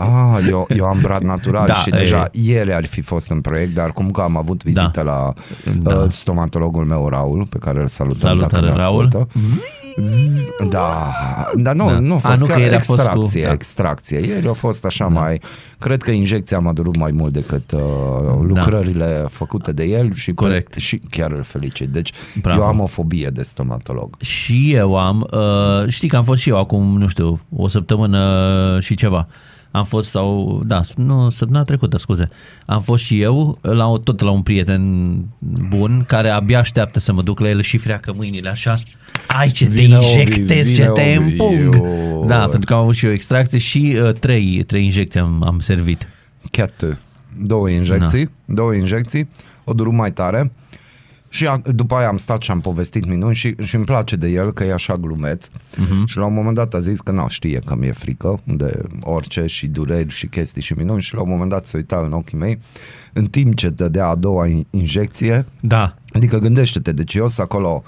Ah, eu, eu am brad natural Da, și e. deja ieri ar fi fost în proiect, dar cum că am avut vizită la Da. uh, stomatologul meu, Raul, pe care îl salutăm Salutare, dacă ne Raul. ascultă. Zzz, Da, dar nu, Da. nu a A, fost nu, că că ieri a fost cu- extracție, da. extracție. Ieri a fost așa mai, cred că injecția m-a durut mai mult decât uh, lucrările făcute de el și, pe- Corect. și chiar îl felicit. Deci Bravo. eu am o fobie de stomatolog. Și eu am, uh, știi că am fost și eu acum, nu știu, o săptămână și ceva. Am fost sau, da, nu, săptămâna trecută, scuze. Am fost și eu la o, tot la un prieten bun care abia așteaptă să mă duc la el și freacă mâinile așa. Ai ce te Vine Ovi, injectezi, ce vine te Ovi, împung. eu- Da, pentru că am avut și eu extracție și uh, trei, trei injecții am, am servit. Cat, două injecții, da. două injecții, o durut mai tare și a, după aia am stat și am povestit minuni și, și îmi place de el că e așa glumeț. Uh-huh. și la un moment dat a zis că nu știe că mi-e frică de orice și dureri și chestii și minuni și la un moment dat se uita în ochii mei în timp ce dădea a doua in- injecție. Da, Adică gândește-te, deci eu sunt acolo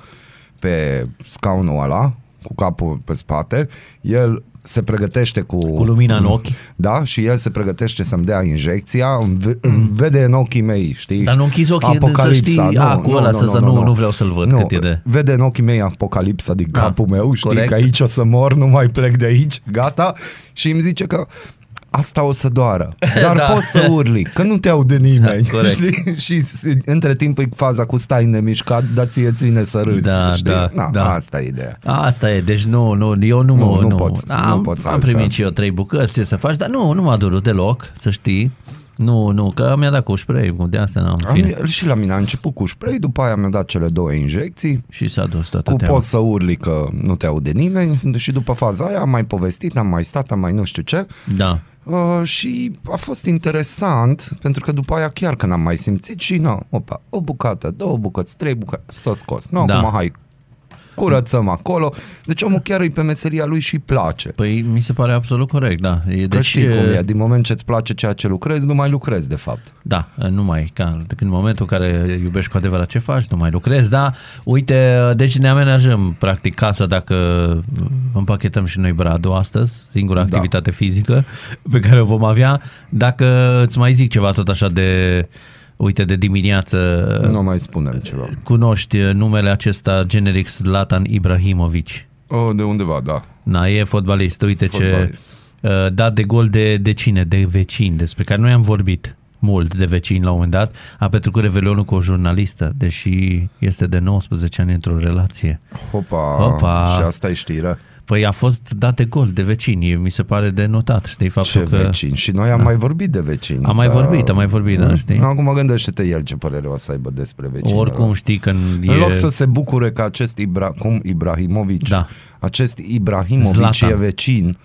pe scaunul ăla, cu capul pe spate, el se pregătește cu... Cu lumina în ochi. Da, și el se pregătește să-mi dea injecția, îmi, ve- îmi vede în ochii mei, știi? Dar nu închizi ochii, Apocalipsa. să știi, a, cu ăla să- să nu- nu vreau să-l văd nu, cât e de- Vede în ochii mei apocalipsa din Da, capul meu, știi corect. că aici o să mor, nu mai plec de aici, gata, și îmi zice că asta o să doară, dar Da. poți să urli, că nu te aude nimeni, Corect. știi? Și s- între timp e faza cu stai nemișcat, dar ție îți vine să râzi, Da, știi? da, Na, da. Asta e ideea. Asta e, deci nu, nu, eu nu, mă, Nu, nu nu, poți, nu am, poți am altfel. primit și eu trei bucăți, ce să faci, dar nu, nu m-a durut deloc, să știi. Nu, nu, că mi-a dat cu spray, de asta n-am, în fine. Am, și la mine a început cu spray, după aia mi-a dat cele două injecții, Și s-a dus toată cu teama. poți să urli că nu te aude nimeni și după faza aia am mai povestit, am mai stat, am mai nu știu ce Da, uh, și a fost interesant pentru că după aia chiar când am mai simțit și nu, opa, o bucată, două bucăți, trei bucăți, s-a scos. Nu, Da. acum hai, curățăm acolo. Deci omul chiar e pe meseria lui și îi place. păi mi se pare absolut corect, da. E, Deci, deci, știi cum e, din moment ce îți place ceea ce lucrezi, nu mai lucrezi de fapt. Da, nu mai, ca, când în momentul în care iubești cu adevărat ce faci, nu mai lucrezi, da, uite, deci ne amenajăm practic casa dacă împachetăm și noi bradul astăzi, singura Da. activitate fizică pe care o vom avea, dacă îți mai zic ceva tot așa de, uite, de dimineață, Nu mai spunem ceva. cunoști numele acesta generic Zlatan Ibrahimovic. Oh, de undeva, da. Na, e fotbalist, uite Fotbalist. ce uh, dat de gol de, de cine? De vecini, despre care noi am vorbit mult de vecini la un moment dat, a petrecut revelionul cu o jurnalistă, deși este de 19 ani într-o relație. Hopa, Hopa. și asta e știre. Păi a fost dat de gol de vecini, mi se pare de notat, știi, faptul Ce că... vecini? Și noi am mai vorbit de vecini. Am mai Da. vorbit, am mai vorbit, da, știi? Acum gândește-te el ce părere o să aibă despre vecini. Oricum știi că În loc să se bucure că acest Ibra, cum Ibrahimovic, Da. acest Ibrahimovic Zlatan. e vecin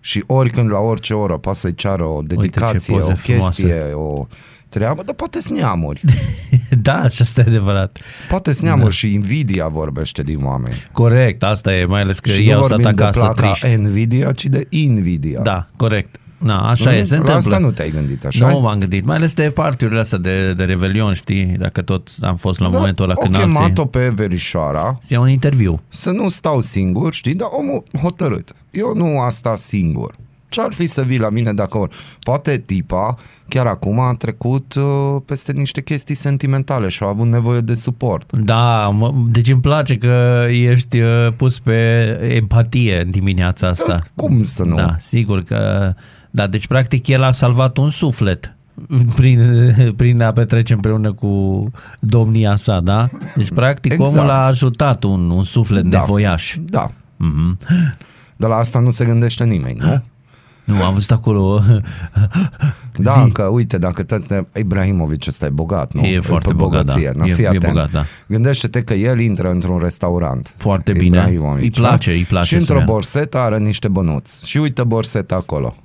și oricând la orice oră poate să-i ceară o dedicație, poze o frumoase. chestie, o treabă, dar poate sunt neamuri. da, asta e adevărat. Poate sunt neamuri și invidia vorbește din oameni. Corect, asta e, mai ales că și ei nu au stat vorbim de acasă placa triști. Nvidia, ci de Invidia. Da, corect. Na, așa Nu? e, se La întâmplă. asta nu te-ai gândit, așa Nu m-am gândit, mai ales de partiurile astea de, de revelion, știi, dacă tot am fost la momentul ăla o când alții... chemat-o pe verișoara Să iau un interviu. să nu stau singur, știi, dar omul hotărât. Eu nu asta singur. Ce-ar fi să vii la mine dacă ori? Poate tipa chiar acum a trecut uh, peste niște chestii sentimentale și a avut nevoie de suport. Da, mă, deci îmi place că ești uh, pus pe empatie în dimineața asta. Da, cum să nu? Da, sigur că... Da, deci practic el a salvat un suflet prin, prin a petrece împreună cu domnia sa, da? Deci practic Exact. omul a ajutat un, un suflet Da. nevoiaș. Da. Mhm. Dar la asta nu se gândește nimeni, nu? Nu, am văzut acolo Da, Zi. că uite, dacă tot Ibrahimovic ăsta e bogat, nu? E foarte pe bogat, bogăție. da. Na, E- fii e atent. bogat, da. Gândește-te că el intră într-un restaurant. Foarte bine. Ibrahimovic, Îi place, da? îi place Și să într-o meargă. borsetă are niște bănuți. Și uite borseta acolo.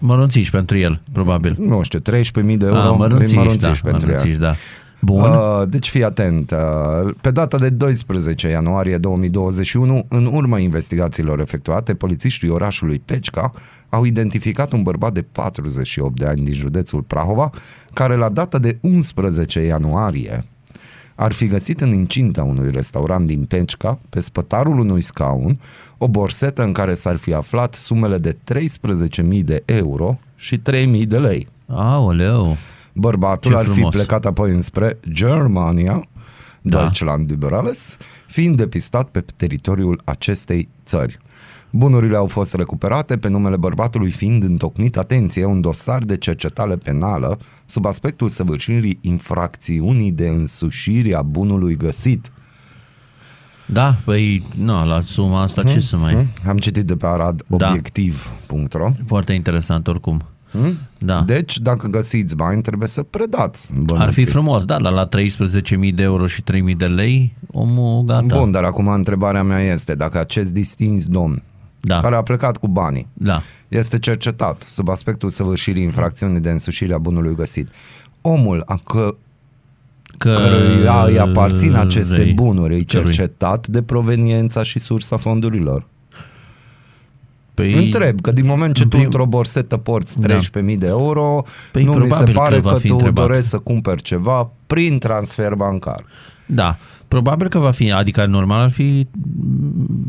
mărunțiși pentru el, probabil. Nu știu, 13.000 de euro. Ah, îi mărunțiși, mărunțiși da, pentru ea. mărunțiși, da. Bun. Uh, deci fii atent. Uh, pe data de 12 ianuarie 2021, în urma investigațiilor efectuate, polițiștii orașului Pecica au identificat un bărbat de 48 de ani din județul Prahova, care la data de 11 ianuarie ar fi găsit în incinta unui restaurant din Pecica, pe spătarul unui scaun, o borsetă în care s-ar fi aflat sumele de 13.000 de euro și 3.000 de lei. Aoleu. Bărbatul Ce ar fi frumos. plecat apoi înspre Germania, Da. Deutschland Liberales, fiind depistat pe teritoriul acestei țări. Bunurile au fost recuperate pe numele bărbatului fiind întocmit, atenție, un dosar de cercetare penală sub aspectul săvârșirii infracțiunii de însușire a bunului găsit. Da, păi, nu, la suma asta ce să mai... Hmm? Am citit de pe Arad Da. obiectiv.ro Foarte interesant oricum. Hmm? Da. Deci, dacă găsiți bani, trebuie să predați bănuții. Ar fi frumos, da, dar la 13.000 de euro și 3.000 de lei, omul gata. Bun, dar acum întrebarea mea este dacă acest distins domn Da, care a plecat cu banii da. este cercetat sub aspectul săvârșirii infracțiunii de însușire a bunului găsit. Omul a că, Că căruia îi aparțin aceste vrei. bunuri, e Cărui? cercetat de proveniența și sursa fondurilor. Păi, Întreb, că din moment ce în tu prim- într-o borsetă porți Da. 13.000 de euro, Păi nu mi se probabil pare că că, va fi tu întrebat. dorești să cumperi ceva prin transfer bancar. Da, probabil că va fi, adică normal ar fi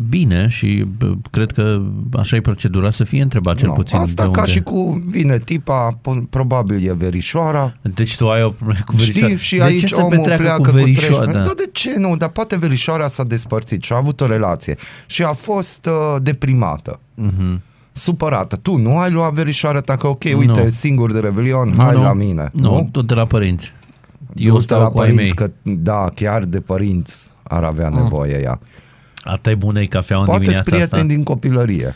bine și bă, cred că așa e procedura să fie întrebat cel Nu, puțin Asta de ca unde. și cu vine tipa, po- probabil e verișoara, Deci tu ai o problemă cu verișoara. Știi, și de aici ce să omul petreacă pleacă cu cu verișoara? 13 Da. Da, de ce nu? Dar poate verișoara s-a despărțit și a avut o relație și a fost uh, deprimată. Mhm. Supărată. Tu nu ai luat verișoara ta că ok, uite, Nu. singur de Revelion, Nu, hai nu. la mine. Nu, tot de la părinți. Eu Du-te stau la cu ai mei. părinți că, da, chiar de părinți ar avea nevoie ea. Atât e bună e cafea în Poate dimineața prieteni asta. din copilărie.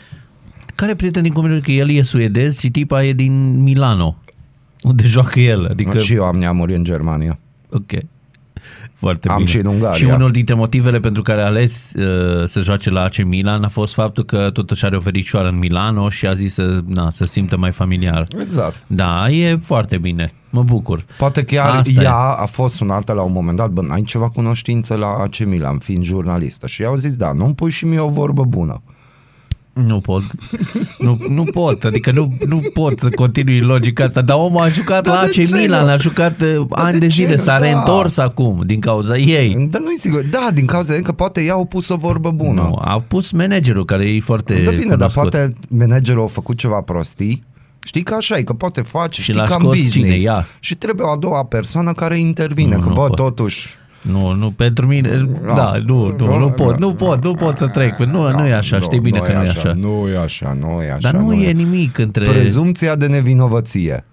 Care prieten din copilărie? Că el e suedez și tipa e din Milano. Unde joacă el. Adică, Și eu am neamuri în Germania. ok. Foarte Am bine. și în Ungaria. Și unul dintre motivele pentru care a ales uh, să joace la AC Milan a fost faptul că totuși are o fericioară în Milano și a zis să, na, să simtă mai familiar. Exact. Da, e foarte bine. Mă bucur. Poate chiar Asta e. ea a fost sunată la un moment dat, bă, ai ceva cunoștință la AC Milan, fiind jurnalistă. Și i-au zis, da, nu-mi pui și mie o vorbă bună. Nu pot. Nu, nu pot. Adică nu, nu pot să continui logica asta. Dar omul a jucat Dar la de AC ce Milan, nu? a jucat uh, ani de de ce zile, nu? s-a Da. reîntors acum din cauza ei. Dar nu-i sigur. Da, din cauza că poate ea au pus o vorbă bună. Nu, a pus managerul care e foarte da, bine, dar cunoscut. poate managerul a făcut ceva prostii. Știi că așa e, că poate face, știi, l-a ca în scos business. cine? Ea. Și trebuie o a doua persoană care intervine, Nu, că nu bă, pot. totuși... Nu, nu, pentru mine, da, nu, nu, nu pot, nu pot, nu pot să trec. Nu, nu e așa, știi bine că nu e așa. Nu e așa, nu e așa. Dar nu e nimic între... Prezumția de nevinovăție.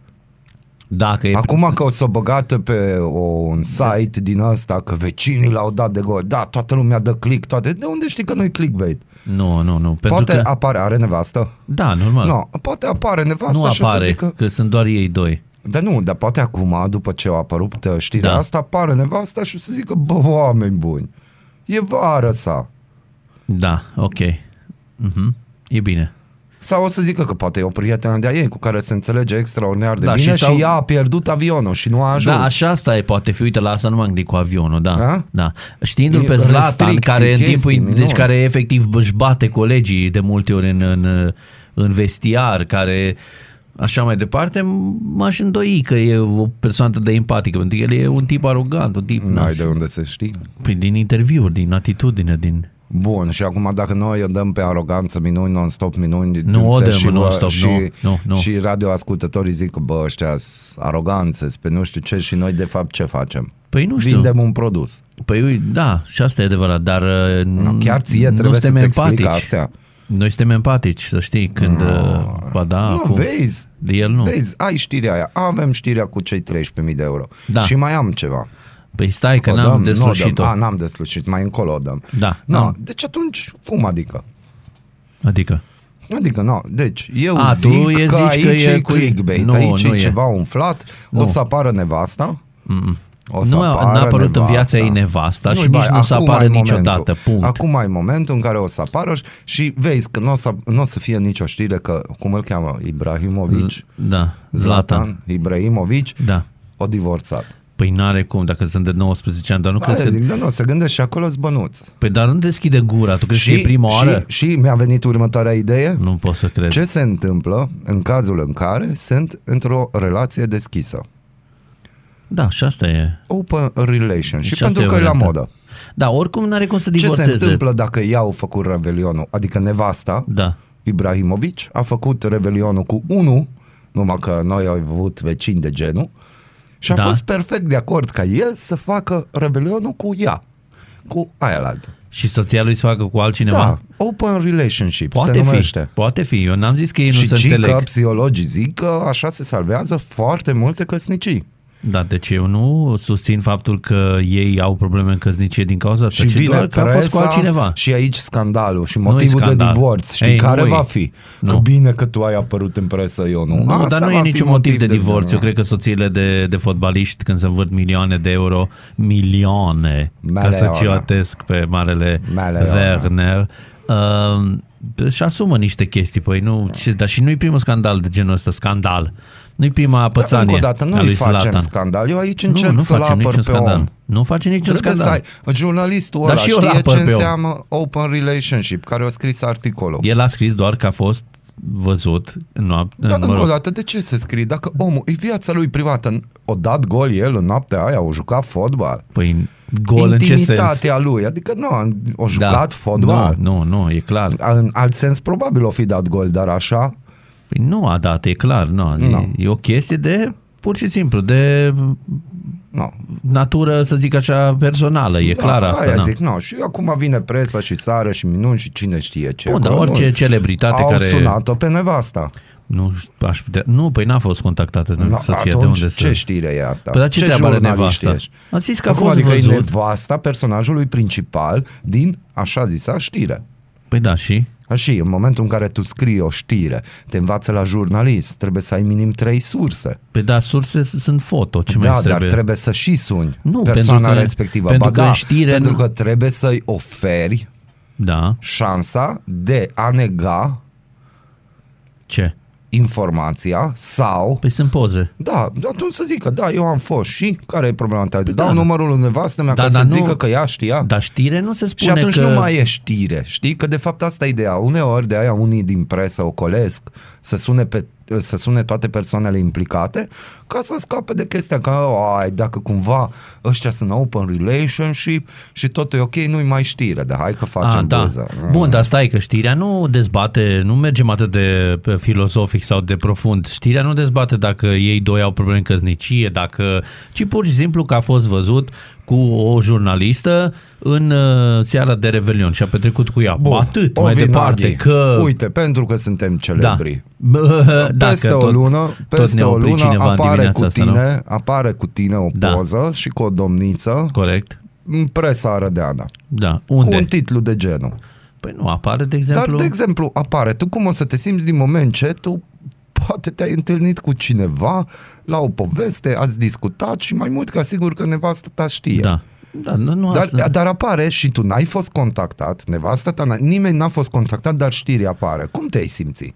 Dacă e... Acum că o să o băgată pe o, un site din ăsta, că vecinii l-au dat de gol, da, toată lumea dă click, toate. De unde știi că nu e clickbait? Nu, nu, nu, pentru poate că... apare, are nevastă? Da, normal. Nu, poate apare nevastă nu și o să apare, zică... că sunt doar ei doi. Dar nu, dar poate acum, după ce a apărut uh, știrea Da. asta, apare nevasta și o să zică, bă, oameni buni, e vară sa. Da, ok. Mhm. E bine. Sau o să zică că poate e o prietenă de-a ei cu care se înțelege extraordinar de Da, bine și și, sau- ea a pierdut avionul și nu a ajuns. Da, așa asta e, poate fi, uite, la asta nu m-am gândit cu avionul, da. Da? da. Știindu-l E pe Zlatan, restricții, care în chestii, timpul, deci minuni. care efectiv își bate colegii de multe ori în, în, în vestiar, care așa mai departe, m-aș îndoi că e o persoană atât de empatică, pentru că el e un tip arogant, un tip, Nu na, ai de unde să știi. prin- din interviuri, din atitudine, din... Bun, și acum dacă noi o dăm pe aroganță minuni, non-stop minuni, Nu o se- dăm și, bă, non-stop, și, nu, nu, nu. și radioascultătorii zic că bă, ăștia aroganțe, pe nu știu ce și noi de fapt ce facem? Păi nu știu. Vindem un produs. Păi ui, da, și asta e adevărat, dar uh, Nu, chiar ție nu trebuie suntem să-ți explic empatici. astea. Noi suntem empatici, să știi, când... uh, Ba da, nu, acum, vezi, de el nu. vezi, ai știrea aia. Avem știrea cu cei 13.000 de euro. Da. Și mai am ceva. Păi stai că O n-am dăm? Nu o deslușit-o. dăm. A, n-am deslușit, mai încolo o dăm. Da, No, am. deci atunci, cum adică? Adică? Adică, nu, deci eu A, zic, tu e că zici că aici e e cu- clickbait, Nu, aici nu e e. ceva umflat, o Nu. să apară nevasta, Mm-mm. O să Nu a- apară n-a apărut în nevasta. viața ei nevasta și bai, nici nu o să acum apară ai niciodată, momentul. punct. Acum ai momentul în care o să apară și- și vezi că nu o să, n-o să fie nicio știre că, cum îl cheamă, Ibrahimovic, Z- da, Zlatan, Zlatan. Ibrahimovic, Da. o divorțat. Păi n-are cum, dacă sunt de 19 ani, dar nu crezi Aia că... zic, da, nu, se gândește și acolo bănuț. Păi dar nu deschide gura, tu crezi că e prima și, oară? Și mi-a venit următoarea idee. Nu pot să cred. Ce se întâmplă în cazul în care sunt într-o relație deschisă? Da, și asta e. Open relationship, Și asta pentru e că e la varianta. modă. Da, oricum n-are cum să Ce se divorțeze. întâmplă dacă ea au făcut revelionul? Adică nevasta, Da. Ibrahimovic, a făcut revelionul cu unul, numai că noi am avut vecini de genul, și a Da. fost perfect de acord ca el să facă revelionul cu ea, cu aia la altă. Și soția lui să facă cu altcineva? Da, open relationship Poate se fi, numește. poate fi. Eu n-am zis că ei nu și se ci înțeleg. că psihologii zic că așa se salvează foarte multe căsnicii. Da, deci eu nu susțin faptul că ei au probleme în căsnicie din cauza asta, Și ci vine doar că a fost cu presa altcineva. și aici scandalul și Nu-i motivul de scandal. divorț. Știi Ei, care nu-i. va fi? Că Nu. bine că tu ai apărut în presă, eu nu. Nu, Asta dar nu va e fi niciun motiv de divorț. Eu cred că soțiile de, de fotbaliști, când se învârt milioane de euro, milioane, ca să Meleone. ciotesc pe marele Meleone. Werner, uh, și asumă niște chestii. Păi nu, ce, dar și nu-i primul scandal de genul ăsta, scandal. Nu-i prima Dar pățanie încă o dată, a nu lui îi facem Zlatan. scandal. Eu aici Nu, încerc nu să-l facem apăr niciun pe scandal. om. Nu face niciun Trebuie scandal. să ai, jurnalistul Dar ăla și eu îl știe apăr ce pe om. înseamnă open relationship, care a scris articolul. El a scris doar că a fost văzut în noapte. Dar mă încă o rog, dată, de ce se scrie? Dacă omul, e viața lui privată, o dat gol el în noaptea aia, o jucat fotbal. păi gol în ce sens? Intimitatea lui, adică nu, o jucat da. fotbal. Nu, nu, nu, e clar. În alt sens, probabil o fi dat gol, dar așa, Păi nu a dat, e clar. Nu. Nu. E, e o chestie de, pur și simplu, de nu. natură, să zic așa, personală. E clar da, asta. Aia da. zic, nu. Și acum vine presa și sară și minuni și cine știe ce. Bun, dar Acolo orice nu. celebritate Au care... sunat-o pe nevasta. Nu, aș putea... nu, păi n-a fost contactată No, soția de atunci, unde să... ce știre e asta? Păi dar ce treabă are jurnalist nevasta? ești? A zis că a Acum, fost adică văzut. e nevasta personajului principal din așa zisa știre. Păi da, și? Așa, în momentul în care tu scrii o știre, te învață la jurnalist, trebuie să ai minim trei surse. Păi da, surse s- sunt foto, ce da, mai dar trebuie? trebuie să și suni Nu, persoana pentru că- respectivă. pentru Ba că da, în știre pentru nu- că trebuie să-i oferi Da, șansa de a nega ce? Informația sau Păi sunt poze. da, atunci să zică, da, eu am fost și care e problema ta? Îți da, dau da. numărul lui nevastă mea Da, ca dar să nu- zică că ea știa? Dar știre nu se Și spune atunci că... nu mai e știre, știi? Că de fapt asta e ideea. Uneori de aia unii din presă ocolesc să sune, pe, să sune toate persoanele implicate ca să scape de chestia că ai, dacă cumva ăștia sunt open relationship și totul e ok, nu-i mai știre, dar hai că facem Ah, da. buză. Bun, dar stai că știrea nu dezbate, nu mergem atât de pe filozofic sau de profund. Știrea nu dezbate dacă ei doi au probleme în căsnicie, dacă, ci pur și simplu că a fost văzut cu o jurnalistă în uh, seara de Revelion și a petrecut cu ea. Bun, Atât, mai Ovi departe, Naghi, că... Uite, pentru că suntem da. celebri. Bă, da, peste că o tot- lună, tot peste ne-a o oprit lună cineva în apare dimineața cu asta, tine, nu? apare cu tine o Da. poză și cu o domniță Corect. în presa arădeana. Da. Cu Unde? un titlu de genul. Păi nu, apare, de exemplu... Dar, de exemplu, apare. Tu cum o să te simți din moment ce tu poate te-ai întâlnit cu cineva la o poveste, ați discutat și mai mult ca sigur că nevastă ta știe. Da. Da, nu, nu Dar, asta... dar apare și tu n-ai fost contactat, nevastă ta, n-a- nimeni n-a fost contactat, dar știrea apare. Cum te-ai simți?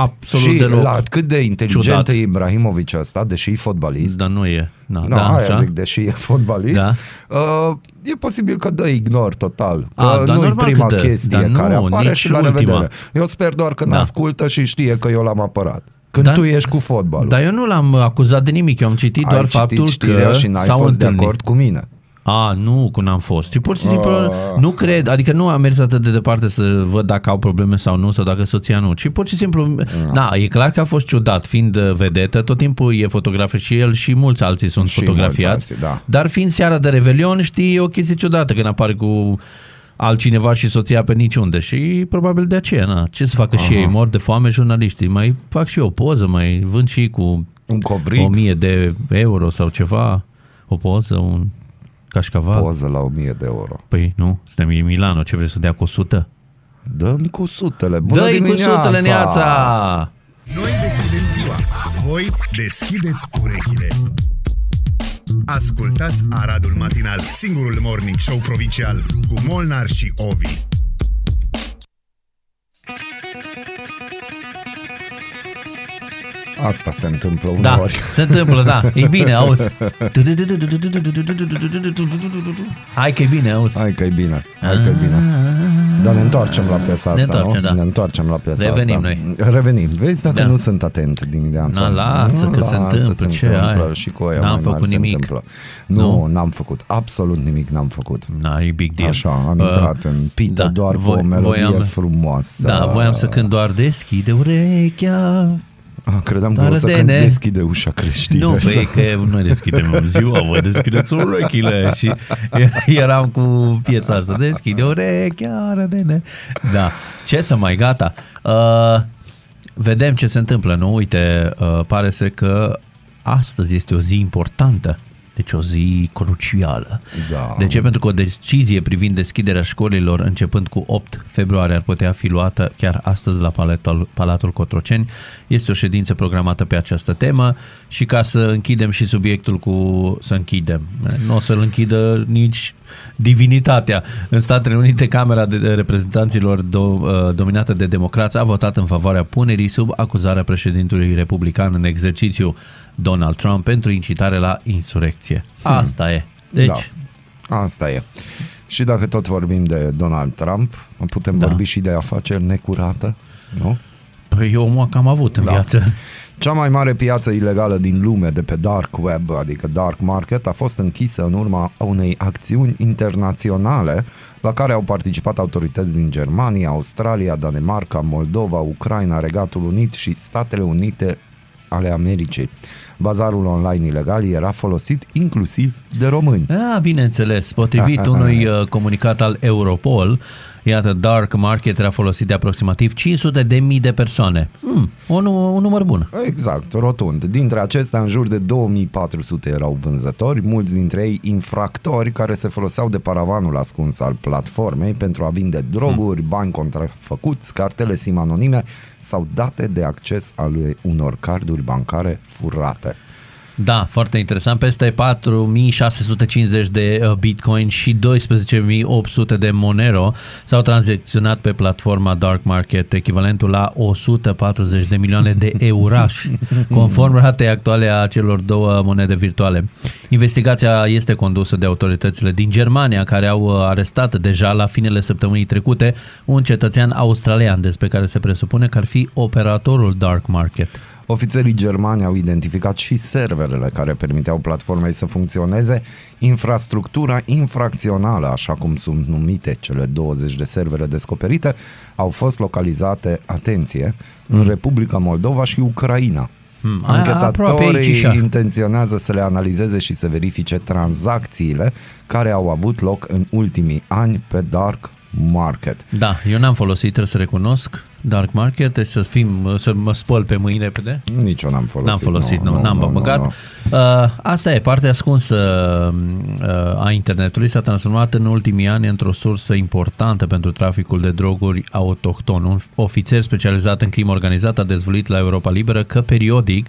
Absolut și deloc. la cât de inteligent ciudat. e Ibrahimovic ăsta, deși e fotbalist, Dar nu e. Da, da, da, aia așa. zic, deși e fotbalist, Da. uh, e posibil că dă ignor total. Că A, dar nu e normal prima că dă, chestie dar care nu, apare nici și la ultima. revedere. Eu sper doar că Da. ne ascultă și știe că eu l-am apărat. Când Dar- tu ești cu fotbalul. Dar eu nu l-am acuzat de nimic, eu am citit Ai doar citit faptul știrea că și n-ai s-au fost întâlnit. de acord cu mine. A, nu, că n-am fost. Și pur și simplu Ah. nu cred, adică nu am mers atât de departe să văd dacă au probleme sau nu, sau dacă soția nu. Ci pur și simplu, Ah. na, e clar că a fost ciudat, fiind uh, vedetă, tot timpul e fotografat și el și mulți alții sunt Și fotografiați. mulți alții, da. Dar fiind seara de Revelion, știi, e o chestie ciudată când apare cu altcineva și soția pe niciunde și probabil de aceea, na, ce să facă și ei, mor de foame jurnaliștii, mai fac și eu o poză, mai vând și cu Un covric, o mie de euro sau ceva, o poză, un cașcaval. poză la 1000 de euro. Păi nu, suntem în Milano, ce vrei să dea cu 100? Dăm cu sutele. Bună Dă-i cu dimineața! sutele, neața! Noi deschidem ziua, voi deschideți urechile. Ascultați Aradul Matinal, singurul morning show provincial cu Molnar și Ovi. Asta se întâmplă Da, uneori. se întâmplă, da. E bine, auzi. Hai că e bine, auzi. Hai că e bine, hai că e bine. Dar ne întoarcem la piesa Ne asta, întoarcem, nu? da. Ne întoarcem la piesa Revenim asta. noi. Revenim. Vezi dacă Da. nu sunt atent dimineața. Na, lasă Nu, că se lasă, întâmplă, se ce întâmplă ai? Și cu aia N-am mai mari făcut se nimic. întâmplă. Nu, Nu? n-am făcut. Absolut nimic n-am făcut. Na, e big deal. Așa, am Uh, intrat în pită da, doar cu voi- o melodie voiam- frumoasă. Da, voiam să cânt doar deschide urechea. Ah, credeam că Dar o să de cânti ne- deschide ușa creștină. Nu, păi că noi deschidem ziua, voi deschideți urechile și eram cu piesa asta, deschide urechea, rădene. Da, ce să mai, gata. Uh, vedem ce se întâmplă, nu? Uite, uh, pare să că astăzi este o zi importantă. Deci o zi crucială. Da. De ce? Pentru că o decizie privind deschiderea școlilor începând cu 8 februarie ar putea fi luată chiar astăzi la Palatul, Palatul Cotroceni. Este o ședință programată pe această temă și ca să închidem și subiectul cu să închidem. Nu o să-l închidă nici divinitatea. În Statele Unite, Camera de de Reprezentanților do, uh, dominată de democrați a votat în favoarea punerii sub acuzarea președintului republican în exercițiu Donald Trump pentru incitare la insurecție. Asta e. Deci, Da. Asta e. Și dacă tot vorbim de Donald Trump, putem Da. vorbi și de afaceri necurată, nu? Păi eu mă cam avut în Da. viață. Cea mai mare piață ilegală din lume de pe dark web, adică dark market, a fost închisă în urma unei acțiuni internaționale la care au participat autorități din Germania, Australia, Danemarca, Moldova, Ucraina, Regatul Unit și Statele Unite ale Americii. Bazarul online ilegal era folosit inclusiv de români. Ah, bineînțeles, potrivit unui uh, comunicat al Europol, iată, Dark Market era folosit de aproximativ 500 de mii de persoane. Hmm, un, un număr bun. Exact, rotund. Dintre acestea, în jur de 2400 erau vânzători, mulți dintre ei infractori care se foloseau de paravanul ascuns al platformei pentru a vinde droguri, bani contrafăcuți, cartele SIM anonime sau date de acces ale unor carduri bancare furate. Da, foarte interesant. Peste 4650 de uh, bitcoin și 12800 de Monero s-au tranzacționat pe platforma Dark Market, echivalentul la 140 de milioane de eurași, conform ratei actuale a celor două monede virtuale. Investigația este condusă de autoritățile din Germania, care au uh, arestat deja la finele săptămânii trecute un cetățean australian despre care se presupune că ar fi operatorul Dark Market. Ofițerii germani au identificat și serverele care permiteau platformei să funcționeze, infrastructura infracțională, așa cum sunt numite cele 20 de servere descoperite, au fost localizate, atenție, în Republica Moldova și Ucraina. Hmm, a- aproape aici și Anchetatorii așa. intenționează să le analizeze și să verifice tranzacțiile care au avut loc în ultimii ani pe dark market. Da, eu n-am folosit, trebuie să recunosc, Dark Market, deci să fim, să mă spăl pe mâini repede. Nici eu n-am folosit. N-am folosit, nu, n-am băgat. Uh, asta e, partea ascunsă uh, a internetului s-a transformat în ultimii ani într-o sursă importantă pentru traficul de droguri autohton. Un ofițer specializat în crimă organizată a dezvăluit la Europa Liberă că periodic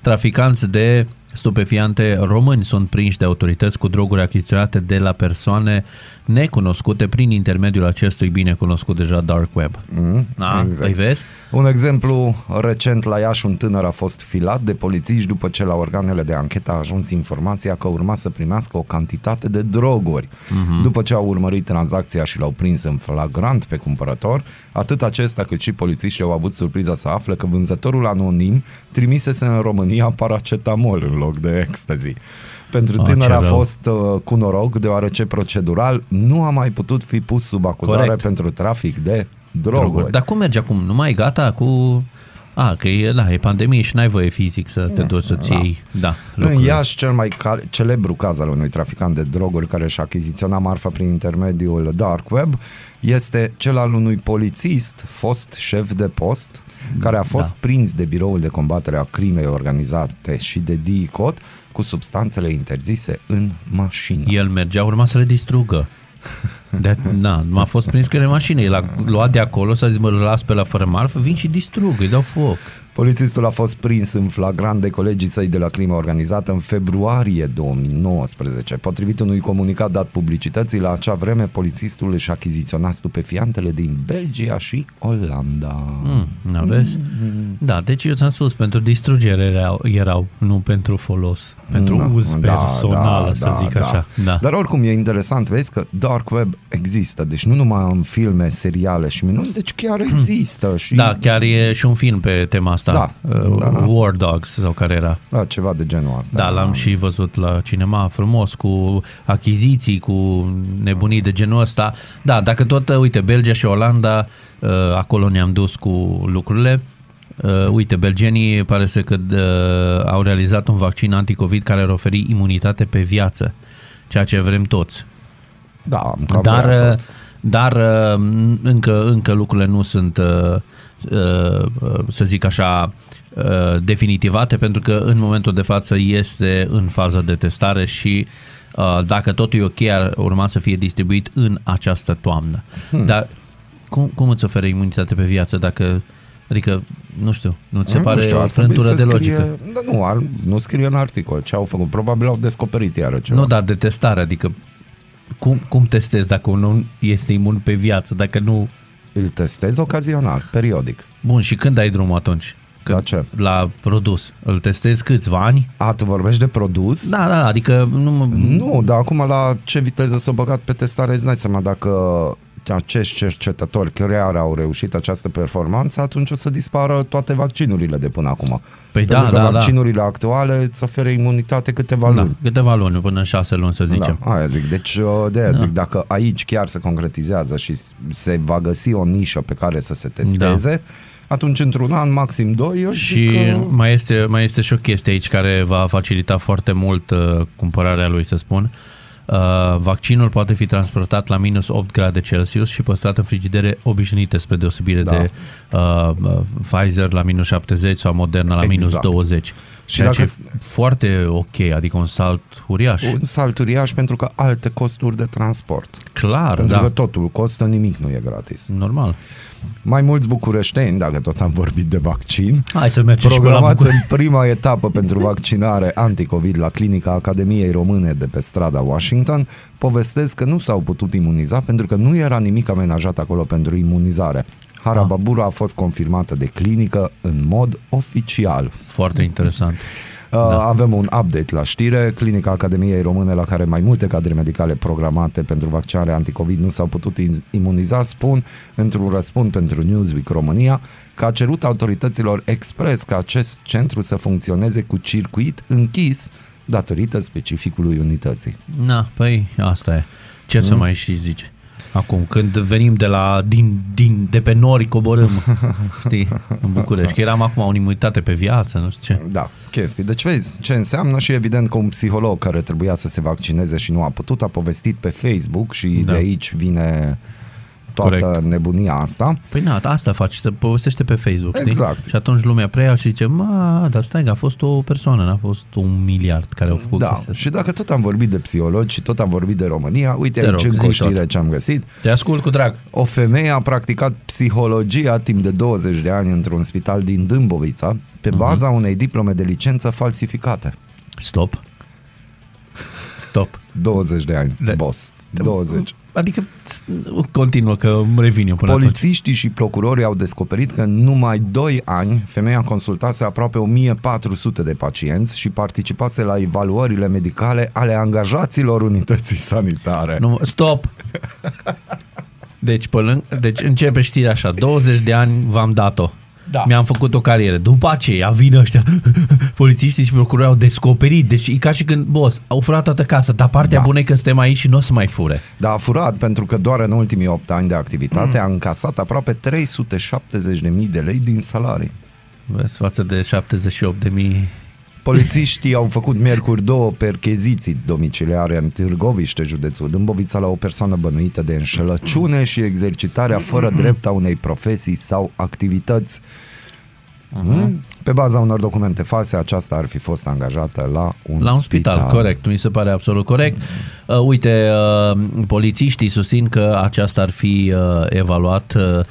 traficanți de stupefiante români sunt prinși de autorități cu droguri achiziționate de la persoane necunoscute prin intermediul acestui bine cunoscut deja dark web. Mm, Da, exact. păi vezi? Un exemplu recent la Iași, un tânăr a fost filat de polițiști după ce la organele de anchetă a ajuns informația că urma să primească o cantitate de droguri. Uh-huh. După ce au urmărit tranzacția și l-au prins în flagrant pe cumpărător, atât acesta cât și polițiștii au avut surpriza să afle că vânzătorul anonim trimisese în România paracetamol în loc de ecstasy. Pentru Ah, tânăr ce a rău. fost uh, cu noroc, deoarece procedural nu a mai putut fi pus sub acuzare Corect. pentru trafic de droguri. droguri. Dar cum merge acum? Nu mai e gata cu... A, că e, da, e pandemie și n-ai voie fizic să te duci să-ți iei, da, În lucruri. Iași, cel mai cal- celebru caz al unui traficant de droguri care și-a achiziționat marfa prin intermediul dark web este cel al unui polițist, fost șef de post, care a fost Da. prins de biroul de combatere a crimei organizate și de DICOT cu substanțele interzise în mașină. El mergea, urma să le distrugă. De, na, m-a fost prins că era în mașină. El a luat de acolo, s-a zis, mă, îl las pe la fără marfă, vin și distrug, îi dau foc. Polițistul a fost prins în flagrant de colegii săi de la crimă organizată în februarie 2019. Potrivit unui comunicat dat publicității, la acea vreme polițistul își achiziționa stupefiantele din Belgia și Olanda. Mm, aveți? Da, deci eu ți-am spus, pentru distrugere erau, erau nu pentru folos, pentru Da, uz da, personal, da, să da, zic da. așa. Da. Dar oricum e interesant, vezi că Dark Web există, deci nu numai în filme, seriale și minuni, deci chiar există. Și, Da, chiar e și un film pe tema asta, Da, uh, da, da. War Dogs sau care era. da, ceva de genul ăsta. Da, l-am și văzut la cinema frumos, cu achiziții, cu nebunii de genul ăsta. Da, dacă tot, uh, uite, Belgia și Olanda, uh, acolo ne-am dus cu lucrurile. Uh, Uite, belgenii pare să că uh, au realizat un vaccin anticovid care ar oferi imunitate pe viață, ceea ce vrem toți. Da, am cam Dar, vrea uh, toți. dar uh, încă, încă lucrurile nu sunt, uh, uh, să zic așa, uh, definitivate, pentru că în momentul de față este în fază de testare și uh, dacă totul e ok, ar urma să fie distribuit în această toamnă. Hmm. Dar cum, cum îți oferă imunitate pe viață dacă, adică, nu știu, nu ți se pare știu, o ar trebui frântură să de scrie, logică? Da, nu, ar, nu scrie în articol ce au făcut. Probabil au descoperit iară ceva. Nu, dar de testare, adică cum, cum testezi dacă unul este imun pe viață, dacă nu Îl testez ocazional, periodic. Bun, și când ai drumul atunci? Când, La ce? La produs. Îl testezi câțiva ani? A, tu vorbești de produs? Da, da, da, adică nu... mă- Nu, dar acum la ce viteză s-a băgat pe testare, îți dai seama dacă acești cercetători chiar au reușit această performanță, atunci o să dispară toate vaccinurile de până acum. Păi Pentru da, că da, da. vaccinurile actuale îți oferă imunitate câteva Da, luni. câteva luni, până în șase luni, să zicem. Da, aia zic. Deci uh, de aia Da. zic, dacă aici chiar se concretizează și se va găsi o nișă pe care să se testeze, atunci într-un an, maxim doi, eu Și zic că... mai, este, mai este și o chestie aici care va facilita foarte mult uh, cumpărarea lui, să spun. Uh, vaccinul poate fi transportat la minus 8 grade Celsius și păstrat în frigidere obișnuite spre deosebire Da. de uh, uh, Pfizer la minus 70 sau Moderna la minus Exact. 20. Și Și ceea dacă- ce e foarte ok, adică un salt uriaș. Un salt uriaș pentru că alte costuri de transport. Clar, Pentru da. că totul costă, nimic nu e gratis. Normal. Mai mulți bucureșteni, dacă tot am vorbit de vaccin, Hai să mergem și pe la programați București. în prima etapă pentru vaccinare anticovid la clinica Academiei Române de pe strada Washington, povestesc că nu s-au putut imuniza pentru că nu era nimic amenajat acolo pentru imunizare. Harababura a fost confirmată de clinică în mod oficial. Foarte interesant. Da. Avem un update la știre. Clinica Academiei Române, la care mai multe cadre medicale programate pentru vaccinare anticovid nu s-au putut in- imuniza, spun într-un răspund pentru Newsweek România că a cerut autorităților expres ca acest centru să funcționeze cu circuit închis datorită specificului unității. Na, păi asta e. Ce să mai și zice? Acum, când venim de la din, din, de pe nori coborâm, știi, în București, că eram acum o imunitate pe viață, nu știu ce. Da, chestii. Deci vezi ce înseamnă și evident că un psiholog care trebuia să se vaccineze și nu a putut, a povestit pe Facebook și Da. de aici vine toată Corect. nebunia asta. Păi na, asta faci, se povestește pe Facebook, știi? Exact. Și atunci lumea preia și zice, mă, dar stai că a fost o persoană, n-a fost un miliard care au făcut Da, chestia asta." și dacă tot am vorbit de psihologi și tot am vorbit de România, uite Te aici rog, încă zi o știre tot. ce am găsit. Te ascult cu drag. O femeie a practicat psihologia timp de 20 de ani într-un spital din Dâmbovița pe Mhm. baza unei diplome de licență falsificate. Stop. Stop. 20 de ani, Da. boss. 20. Adică, continuă că îmi revin eu până atunci. Polițiștii și procurorii au descoperit că în numai 2 ani femeia consultase aproape 1400 de pacienți și participase la evaluările medicale ale angajaților unității sanitare. Nu, stop! Deci, pe lângă, deci începe știrea așa, 20 de ani v-am dat-o. Da. Mi-am făcut o carieră. După aceea vin ăștia, polițiștii și procurorii au descoperit. Deci e ca și când, boss, au furat toată casa, dar partea Da. bună e că suntem aici și nu o să mai fure. Dar a furat pentru că doar în ultimii 8 ani de activitate a încasat aproape 370.000 de lei din salarii. Vezi, față de 78 de mii. Polițiștii au făcut miercuri două percheziții domiciliare în Târgoviște, județul Dâmbovița, la o persoană bănuită de înșelăciune și exercitarea fără drept a unei profesii sau activități. Mm? Pe baza unor documente false, aceasta ar fi fost angajată la un, La un spital, corect, mi se pare absolut corect. Uh, uite, uh, polițiștii susțin că aceasta ar fi uh, evaluat uh, uh,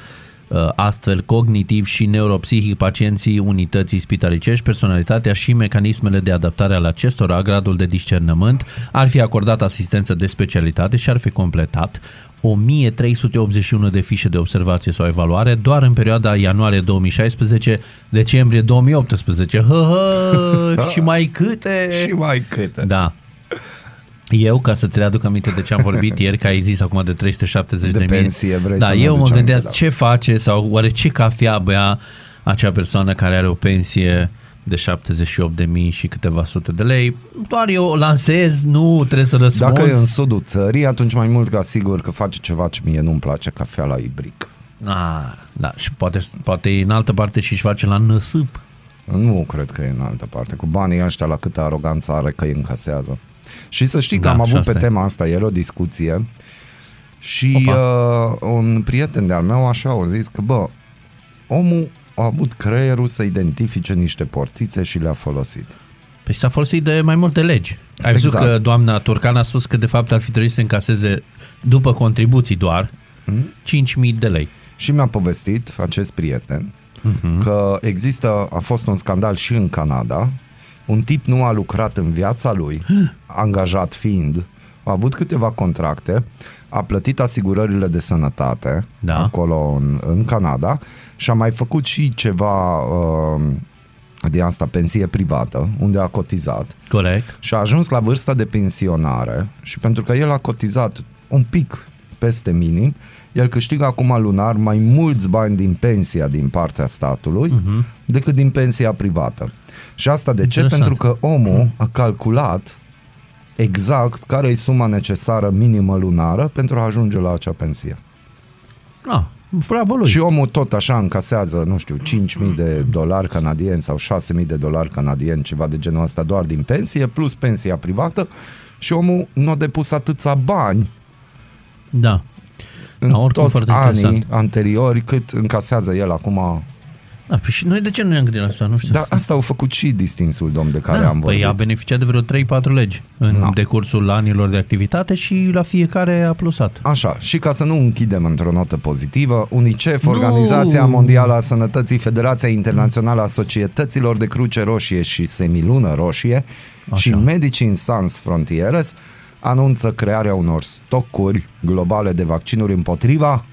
astfel cognitiv și neuropsihic pacienții unității spitalicești, personalitatea și mecanismele de adaptare ale acestora, gradul de discernământ, ar fi acordat asistență de specialitate și ar fi completat 1381 de fișe de observație sau evaluare doar în perioada ianuarie 2016-decembrie 2018. Hă, hă, și mai câte? Și mai câte. Da. Eu, ca să-ți readuc aminte de ce am vorbit ieri, că ai zis acum de 370 De de, pensie, vrei Da, să eu mă mi-aduci gândeam aminte, da. ce face sau oare ce cafea bea acea persoană care are o pensie de 78 de mii și câteva sute de lei. Doar eu o lansez, nu trebuie să răspunzi. Dacă e în sudul țării, atunci mai mult ca sigur că face ceva ce mie nu-mi place, cafea la ibric. Ah, da, și poate, poate e în altă parte și își face la năsâp. Nu cred că e în altă parte. Cu banii ăștia la câtă aroganță are că îi încasează. Și să știi că Da, am și avut asta pe e. tema asta ieri o discuție și Opa. uh, un prieten de-al meu așa a zis că, bă, omul a avut creierul să identifice niște portițe și le-a folosit. Păi s-a folosit de mai multe legi. Ai văzut Exact. că doamna Turcan a spus că de fapt ar fi trebuit să încaseze după contribuții doar Mhm. 5.000 de lei. Și mi-a povestit acest prieten uh-huh. că există, a fost un scandal și în Canada, un tip nu a lucrat în viața lui, angajat fiind, a avut câteva contracte, a plătit asigurările de sănătate Da. acolo în, în Canada și a mai făcut și ceva uh, de asta, pensie privată, unde a cotizat Corect. și a ajuns la vârsta de pensionare și pentru că el a cotizat un pic peste minim, el câștigă acum lunar mai mulți bani din pensia din partea statului uh-huh. decât din pensia privată. Și asta de ce? Interesant. Pentru că omul a calculat exact care e suma necesară minimă lunară pentru a ajunge la acea pensie. Ah, bravo lui. Și omul tot așa încasează, nu știu, 5.000 de dolari canadieni sau 6.000 de dolari canadieni, ceva de genul ăsta doar din pensie, plus pensia privată și omul nu a depus atâția bani Da. în Da, oricum toți foarte anii interesant. anteriori cât încasează el acum. Da păi și noi de ce nu ne-am gândit la asta? Nu știu. Dar asta au făcut și distinsul domn de care da, am vorbit. păi a beneficiat de vreo 3-4 legi în Da. decursul anilor de activitate și la fiecare a plusat. Așa, și ca să nu închidem într-o notă pozitivă, UNICEF, Nu! Organizația Mondială a Sănătății, Federația Internațională a Societăților de Cruce Roșie și Semilună Roșie Așa. și Medicine Sans Frontieres anunță crearea unor stocuri globale de vaccinuri împotriva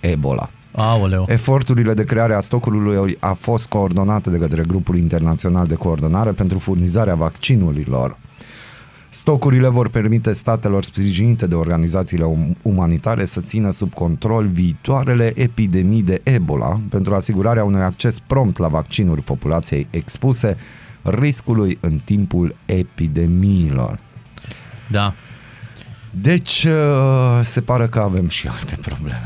Ebola. Aoleu. Eforturile de creare a stocului a fost coordonate de către grupul internațional de coordonare pentru furnizarea vaccinurilor. Stocurile vor permite statelor sprijinite de organizațiile um- umanitare să țină sub control viitoarele epidemii de Ebola pentru asigurarea unui acces prompt la vaccinuri populației expuse riscului în timpul epidemiilor. Da. Deci, uh, se pare că avem și alte probleme.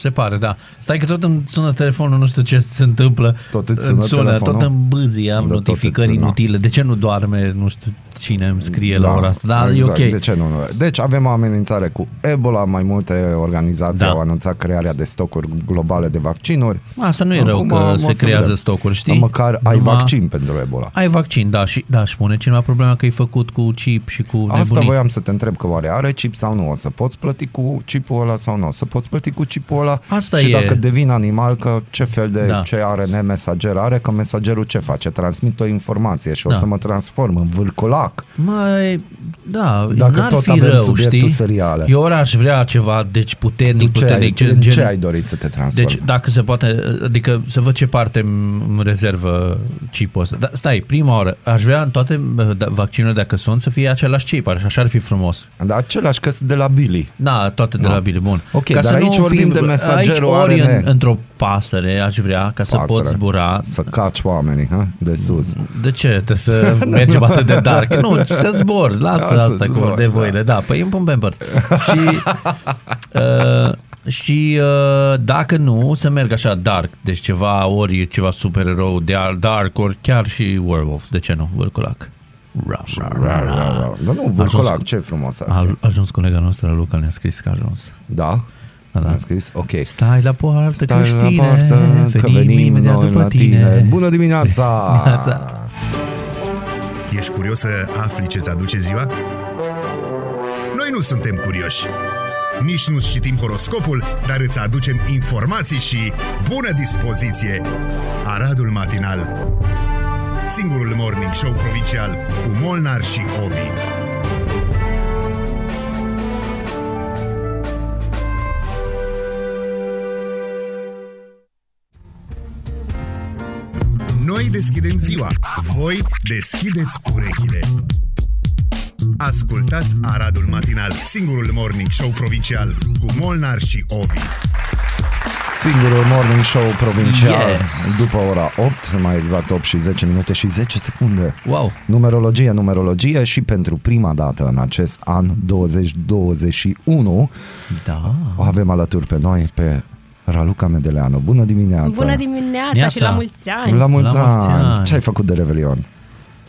Se pare, da. Stai că tot îmi sună telefonul, nu știu ce se întâmplă. Tot îți Îmi sună telefonul? tot îmi bâzi, am Da, tot notificări îți sună. inutile. De ce nu doarme? Nu știu cine îmi scrie la ora asta. Da, exact. e ok. De ce nu? nu? Deci avem o amenințare cu Ebola, mai multe organizații Da. au anunțat crearea de stocuri globale de vaccinuri. Asta nu e rău Acum că o se să creează vedem. stocuri, știi? Dar Măcar ai Numai- vaccin pentru Ebola. Ai vaccin, da, și da, și pune cineva problema că e făcut cu chip și cu nebunii. Asta voiam să te întreb că oare are chip sau nu? O să poți plăti cu chipul ăla sau nu? O să poți plăti cu chipul ăla? Asta și e. dacă devin animal, că ce fel de Da. ce ARN mesager are, că mesagerul ce face? Transmit o informație și o Da. să mă transform în vârcolac. Mai, da, Dacă n-ar tot fi avem rău, subiectul știi? seriale. Eu ori aș vrea ceva, deci puternic, Ce ai, puternic. în ce ai dori să te transformi? Deci, dacă se poate, adică să văd ce parte îmi îmi rezervă chipul ăsta. Dar stai, prima oară, aș vrea în toate uh, da, vaccinurile, dacă sunt, să fie același chip, așa ar fi frumos. Dar același că sunt de la Billy. Da, toate de Da. la bile, bun. Ok, dar aici vorbim de mesagerul aici ori ARN. în, într-o pasăre aș vrea ca să Pasăre. pot zbura. Să caci oamenii, ha? de sus. De ce? Trebuie să mergem atât de dark. Nu, să zbor. Lasă Da, să asta zbor, cu nevoile. Da, păi îmi pun Pampers. și uh, și uh, dacă nu, să merg așa dark. Deci ceva, ori ceva supererou de dark, ori chiar și werewolf. De ce nu? Vârculac. Ra, ra, ra, ra. Dar nu, vârcolac, ce frumos ar fi. A ajuns colega noastră, Luca, ne-a scris că a ajuns. Da? Da, da. Am scris? Ok. Stai la poartă, Stai Cristine, la poartă, că venim imediat noi după la tine. tine. Bună dimineața! Dimineața. Ești curios să afli ce-ți aduce ziua? Noi nu suntem curioși. Nici nu citim horoscopul, dar îți aducem informații și bună dispoziție. Aradul Matinal Singurul morning show provincial cu Molnar și Ovi. Noi deschidem ziua, voi deschideți urechile. Ascultați Aradul Matinal, singurul morning show provincial cu Molnar și Ovi. Singurul morning show provincial Yes. după ora 8, mai exact 8 și 10 minute și 10 secunde. Wow. Numerologie, numerologie și pentru prima dată în acest an 2021 Da. o avem alături pe noi pe Raluca Medeleanu. Bună dimineața! Bună dimineața Neața. și la mulți ani! La mulți, La mulți ani. ani. Ce ai făcut de Revelion?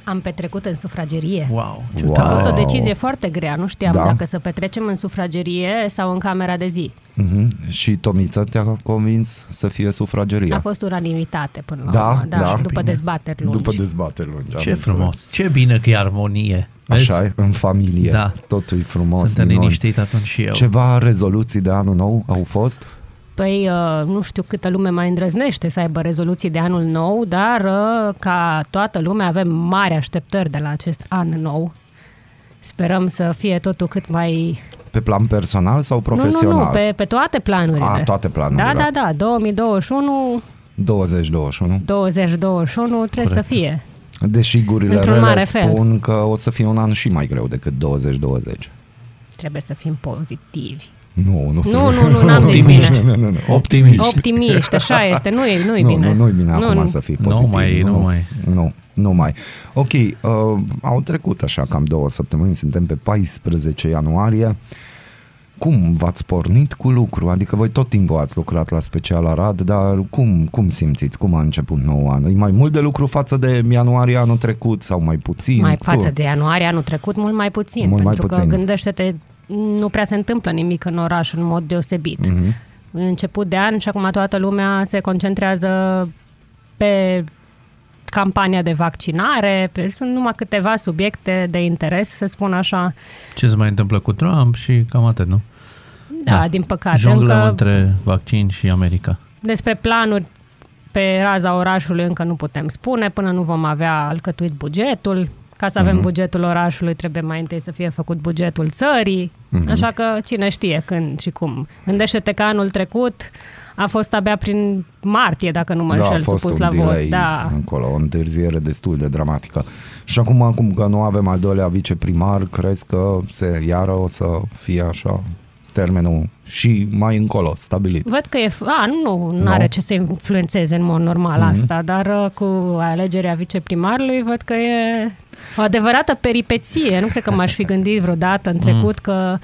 Am petrecut în sufragerie. Wow. Ce Wow. A fost o Wow. decizie foarte grea. Nu știam Da. dacă să petrecem în sufragerie sau în camera de zi. Uh-huh. Și Tomița te-a convins să fie sufrageria. A fost unanimitate până la Da, urmă. Da, da. după Bine. dezbateri lungi. După dezbateri lungi. am Ce înțeles. frumos. Ce bine că e armonie. Așa Vezi? e, în familie. Da. Totul e frumos. Suntem minuni. liniștit atunci și eu. Ceva rezoluții de anul nou au fost? Păi, uh, nu știu câtă lume mai îndrăznește să aibă rezoluții de anul nou, dar uh, ca toată lumea avem mari așteptări de la acest an nou. Sperăm să fie totul cât mai... Pe plan personal sau profesional? Nu, nu, nu, pe, pe toate planurile. A, toate planurile. Da, da, da. 2021, 2021. 2021 trebuie Corect. să fie. Deși gurile Într-un rele mare fel. spun că o să fie un an și mai greu decât 2020. Trebuie să fim pozitivi. Nu, nu. Nu, nu, nu, n-am zis Optimiști. bine. Nu, nu, nu. Optimist. Optimiști, așa este, nu e, nu e nu, bine. Nu, nu-i bine Nu, acum nu. să fii Nu pozitiv. mai, nu mai. Nu, nu mai. Ok, uh, au trecut așa cam două săptămâni, suntem pe 14 ianuarie. Cum v-ați pornit cu lucru? Adică voi tot timpul ați lucrat la Special Arad, dar cum, cum simțiți? Cum a început nou an? E mai mult de lucru față de ianuarie anul trecut sau mai puțin? Mai Cum? față de ianuarie anul trecut, mult mai puțin. Mult mai pentru puțin. că gândește-te, nu prea se întâmplă nimic în oraș în mod deosebit. Mhm. Început de an și acum toată lumea se concentrează pe campania de vaccinare, pe, sunt numai câteva subiecte de interes, să spun așa. Ce se mai întâmplă cu Trump și cam atât, nu? Da, Da. din păcate. Jonglăm Încă între vaccin și America. despre planuri pe raza orașului încă nu putem spune, până nu vom avea alcătuit bugetul. Ca să avem Mhm. bugetul orașului, trebuie mai întâi să fie făcut bugetul țării. Mhm. Așa că cine știe când și cum. Gândește-te că anul trecut a fost abia prin martie, dacă nu mă da, a înșel, fost supus un la delay vot. Da. acolo, o întârziere destul de dramatică. Și acum, acum că nu avem al doilea viceprimar, crezi că se iară o să fie așa termenul și mai încolo, stabilit. Văd că e... A, nu, nu Nu? are ce să influențeze în mod normal Mhm. asta, dar uh, cu alegerea viceprimarului văd că e o adevărată peripeție. Nu cred că m-aș fi gândit vreodată în trecut că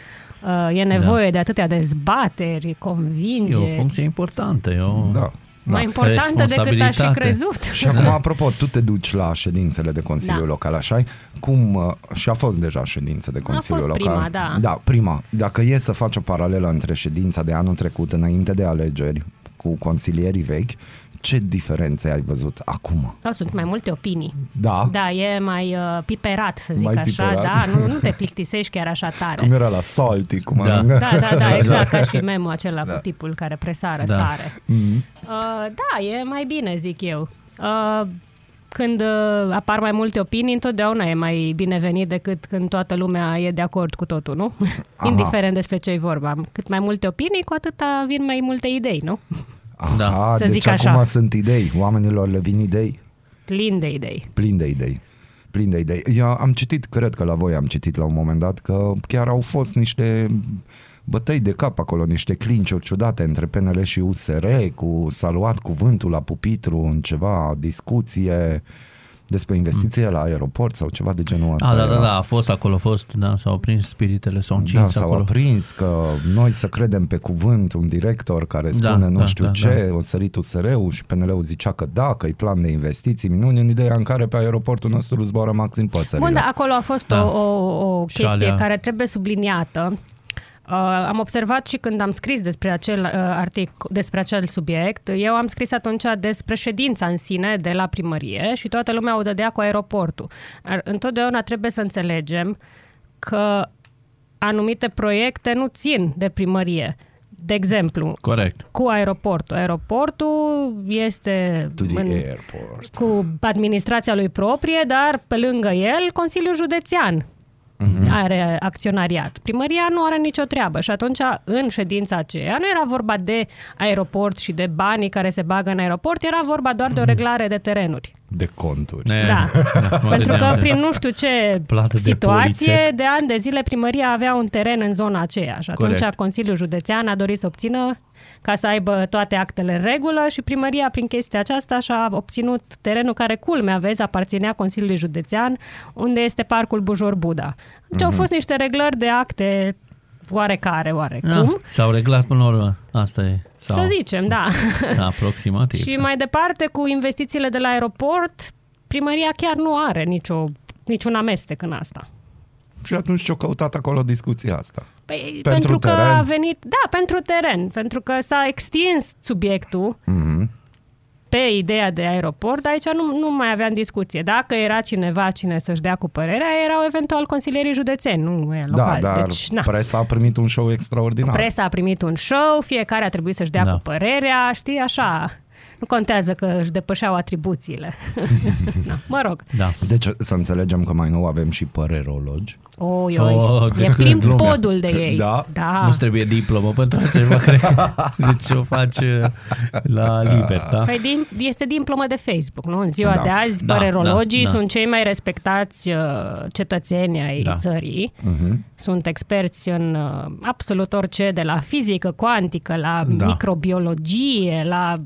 uh, e nevoie de atâtea dezbateri, E convingeri. o funcție importantă. E o... Da. Mai da. importantă decât aș fi Responsabilitate. crezut. Și acum, apropo, tu te duci la ședințele de Consiliu Da. Local, așa Cum, uh, și a fost deja ședință de Consiliu fost Local. prima, da. Da, prima. Dacă e să faci o paralelă între ședința de anul trecut, înainte de alegeri, cu consilierii vechi, ce diferențe ai văzut acum? Sau sunt mai multe opinii. Da? Da, e mai uh, piperat, să zic Mai așa. piperat. Da, nu, nu te plictisești chiar așa tare. Cum era la Salty, cum Da. arăngă? Da, da, da, exact, ca și memul acela Da. cu tipul care presară Da. sare. Mhm. Uh, da, e mai bine, zic eu. Uh, când uh, apar mai multe opinii, întotdeauna e mai binevenit decât când toată lumea e de acord cu totul, nu? Aha. Indiferent despre ce e vorba. Cât mai multe opinii, cu atâta vin mai multe idei, nu? Aha, Da. Să deci zic acum așa. sunt idei, oamenilor le vin idei, Plin de idei. plin de idei. Plin de idei. Eu am citit, cred că la voi am citit la un moment dat, că chiar au fost niște bătăi de cap acolo, niște clinciuri ciudate între PNL și USR, cu s-a luat cuvântul la pupitru în ceva discuție despre investiție la aeroport sau ceva de genul ăsta. A, da, da, era. da, a fost acolo, a fost, da, s-au prins spiritele, s-au încins Da, s-au acolo. aprins că noi să credem pe cuvânt un director care Da, spune nu da, știu da, ce, o sărit USR-ul și PNL-ul zicea că da, că e plan de investiții, minuni, în ideea în care pe aeroportul nostru zboară maxim păsările. Bun, dar acolo a fost Da. o, o, o Și chestie alea- care trebuie subliniată. Uh, am observat și când am scris despre acel uh, artic, despre acel subiect, eu am scris atunci despre ședința în sine de la primărie și toată lumea o dădea cu aeroportul. Ar, întotdeauna trebuie să înțelegem că anumite proiecte nu țin de primărie. De exemplu, Corect. cu aeroportul. Aeroportul este To the în, airport. cu administrația lui proprie, dar pe lângă el Consiliul Județean Mhm. are acționariat. Primăria nu are nicio treabă și atunci în ședința aceea nu era vorba de aeroport și de banii care se bagă în aeroport, era vorba doar Mhm. de o reglare de terenuri. De conturi. Ne, Da. mă Pentru gândeam că de- prin nu știu ce Plată de situație, poliție. de, ani de zile primăria avea un teren în zona aceea și atunci Corect. Consiliul Județean a dorit să obțină ca să aibă toate actele în regulă și primăria prin chestia aceasta și-a obținut terenul care, culmea, vezi, aparținea Consiliului Județean, unde este Parcul Bujor Buda. Deci au fost niște reglări de acte oarecare, oarecum. Da, s-au reglat până la urmă. Asta e. Sau, Să zicem, da. Aproximativ. Și mai departe, cu investițiile de la aeroport, primăria chiar nu are nicio, niciun amestec în asta. Și atunci ce-au căutat acolo discuția asta? Păi, Pentru pentru, că teren? a venit, da, pentru teren, pentru că s-a extins subiectul Mhm. pe ideea de aeroport, dar aici nu, nu mai aveam discuție. Dacă era cineva cine să-și dea cu părerea, erau eventual consilierii județeni, nu e Da, local. dar deci, na. presa a primit un show extraordinar. Presa a primit un show, fiecare a trebuit să-și dea Da. cu părerea, știi, așa. Nu contează că își depășeau atribuțiile. Na, mă rog. Da. Deci să înțelegem că mai nou avem și părerologi. Oi, oi. Oh, de e cât plin lumea. podul de ei. Da? da. Nu-ți trebuie diplomă pentru așa ceva, cred că. Deci o faci uh, la liber, da? Păi din, este diplomă de Facebook, nu? În ziua Da. de azi, Da, părerologii da, da. sunt cei mai respectați uh, cetățeni ai Da. țării. Mhm. Sunt experți în uh, absolut orice, de la fizică cuantică, la Da. microbiologie, la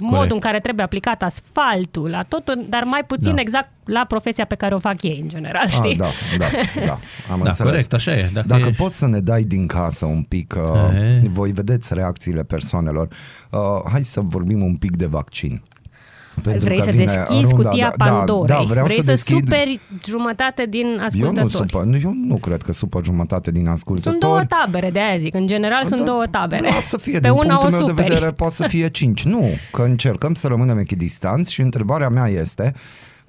modul Corect. în care trebuie aplicat asfaltul, la totul, dar mai puțin Da. exact la profesia pe care o fac ei, în general, Ah, știi? da, da, da. Am Da, înțeles. corect, așa e. Dacă, Dacă ești... poți să ne dai din casă un pic, uh, E. voi vedeți reacțiile persoanelor. Uh, hai să vorbim un pic de vaccin. Pentru Vrei că să vine deschizi runda, cutia da, Pandorei. Da, da, vreau Vrei să, să, deschid... superi jumătate din eu nu, ascultători. supă, eu nu cred că supăr jumătate din ascultători. Sunt două tabere, de aia zic. În general sunt Da, două tabere. Lasă să fie, Pe din una punctul o meu de superi. vedere poate să fie 5. Nu, că încercăm să rămânem echidistanți și întrebarea mea este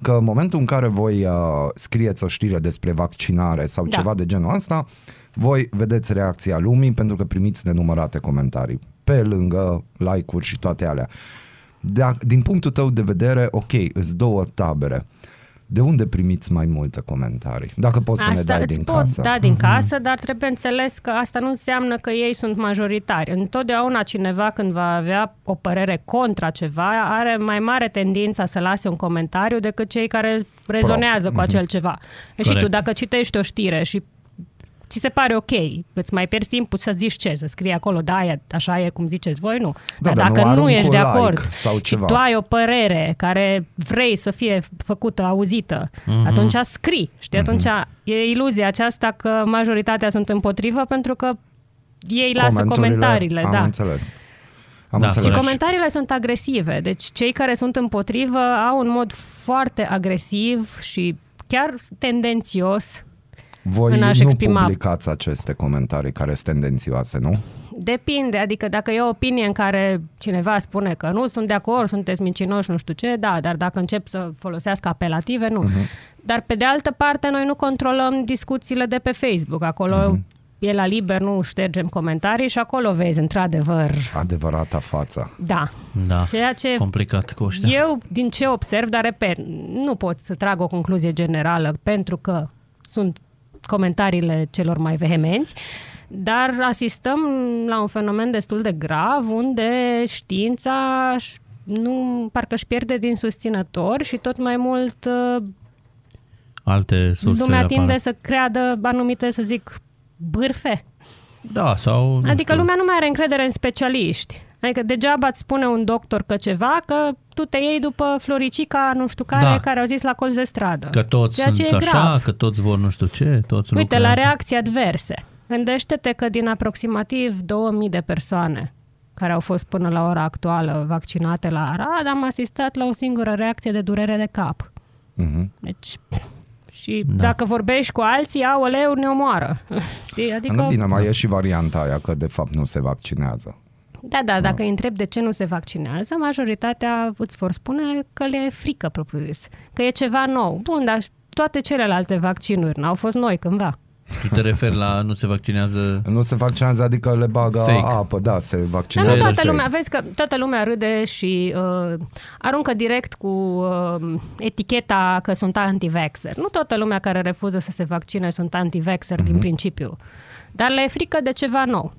că în momentul în care voi uh, scrieți o știre despre vaccinare sau Da. ceva de genul ăsta, voi vedeți reacția lumii pentru că primiți nenumărate comentarii. Pe lângă like-uri și toate alea. De, din punctul tău de vedere, ok, îți două tabere. De unde primiți mai multe comentarii? Dacă poți să ne dai îți din pot casă. da din casă, dar trebuie înțeles că asta nu înseamnă că ei sunt majoritari. Întotdeauna cineva când va avea o părere contra ceva are mai mare tendința să lase un comentariu decât cei care rezonează cu acel ceva. Și Corect. tu dacă citești o știre și ți se pare ok, îți mai pierzi timpul să zici ce, să scrii acolo, da, e, așa e cum ziceți voi, nu. Da, dar dar dacă nu nu, arunc ești un de like acord sau și ceva. tu ai o părere care vrei să fie făcută, auzită, mm-hmm. atunci scrii. Știi, atunci e iluzia aceasta că majoritatea sunt împotrivă pentru că ei lasă Comenturile, comentariile. Am Da. înțeles. Am Da, înțeles. Și comentariile sunt agresive, deci cei care sunt împotrivă au un mod foarte agresiv și chiar tendențios Voi în a-și nu exprima- publicați aceste comentarii care sunt tendențioase, nu? Depinde, adică dacă e o opinie în care cineva spune că nu sunt de acord, sunteți mincinoși, nu știu ce, da, dar dacă încep să folosească apelative, nu. Uh-huh. Dar pe de altă parte, noi nu controlăm discuțiile de pe Facebook. Acolo uh-huh. e la liber, nu ștergem comentarii și acolo vezi, într-adevăr, Adevărata față. da. Da, Ceea ce complicat cu ăștia. eu, din ce observ, dar repet, nu pot să trag o concluzie generală pentru că sunt comentariile celor mai vehemenți, dar asistăm la un fenomen destul de grav unde știința își- nu, parcă își pierde din susținători și tot mai mult uh, Alte surse lumea apară. tinde să creadă anumite, să zic, bârfe. Da, sau... nu Adică știu. lumea nu mai are încredere în specialiști. Adică degeaba îți spune un doctor că ceva, că tu te iei după Floricica, nu știu care, Da. care au zis la colț de stradă. Că toți Ceea ce sunt e așa, grav. că toți vor nu știu ce, toți Uite, la lucrează. reacții adverse. Gândește-te că din aproximativ 2000 de persoane care au fost până la ora actuală vaccinate la Arad, am asistat la o singură reacție de durere de cap. Mhm. Deci, și Da. dacă vorbești cu alții, aoleu, ne omoară. Știi? Adică, Adică... Bine, mai e și varianta aia că de fapt nu se vaccinează. Da, da, dacă îi întreb de ce nu se vaccinează, majoritatea îți vor spune că le e frică, propriu zis. Că e ceva nou. Bun, dar toate celelalte vaccinuri n-au fost noi cândva. Tu te referi la nu se vaccinează... Nu se vaccinează, adică le bagă Fake. apă, da, se Dar vaccinează. nu Fake. toată lumea, vezi că toată lumea râde și uh, aruncă direct cu uh, eticheta că sunt anti-vaxxer. Nu toată lumea care refuză să se vaccine sunt anti-vaxxer Mhm. din principiu. Dar le e frică de ceva nou.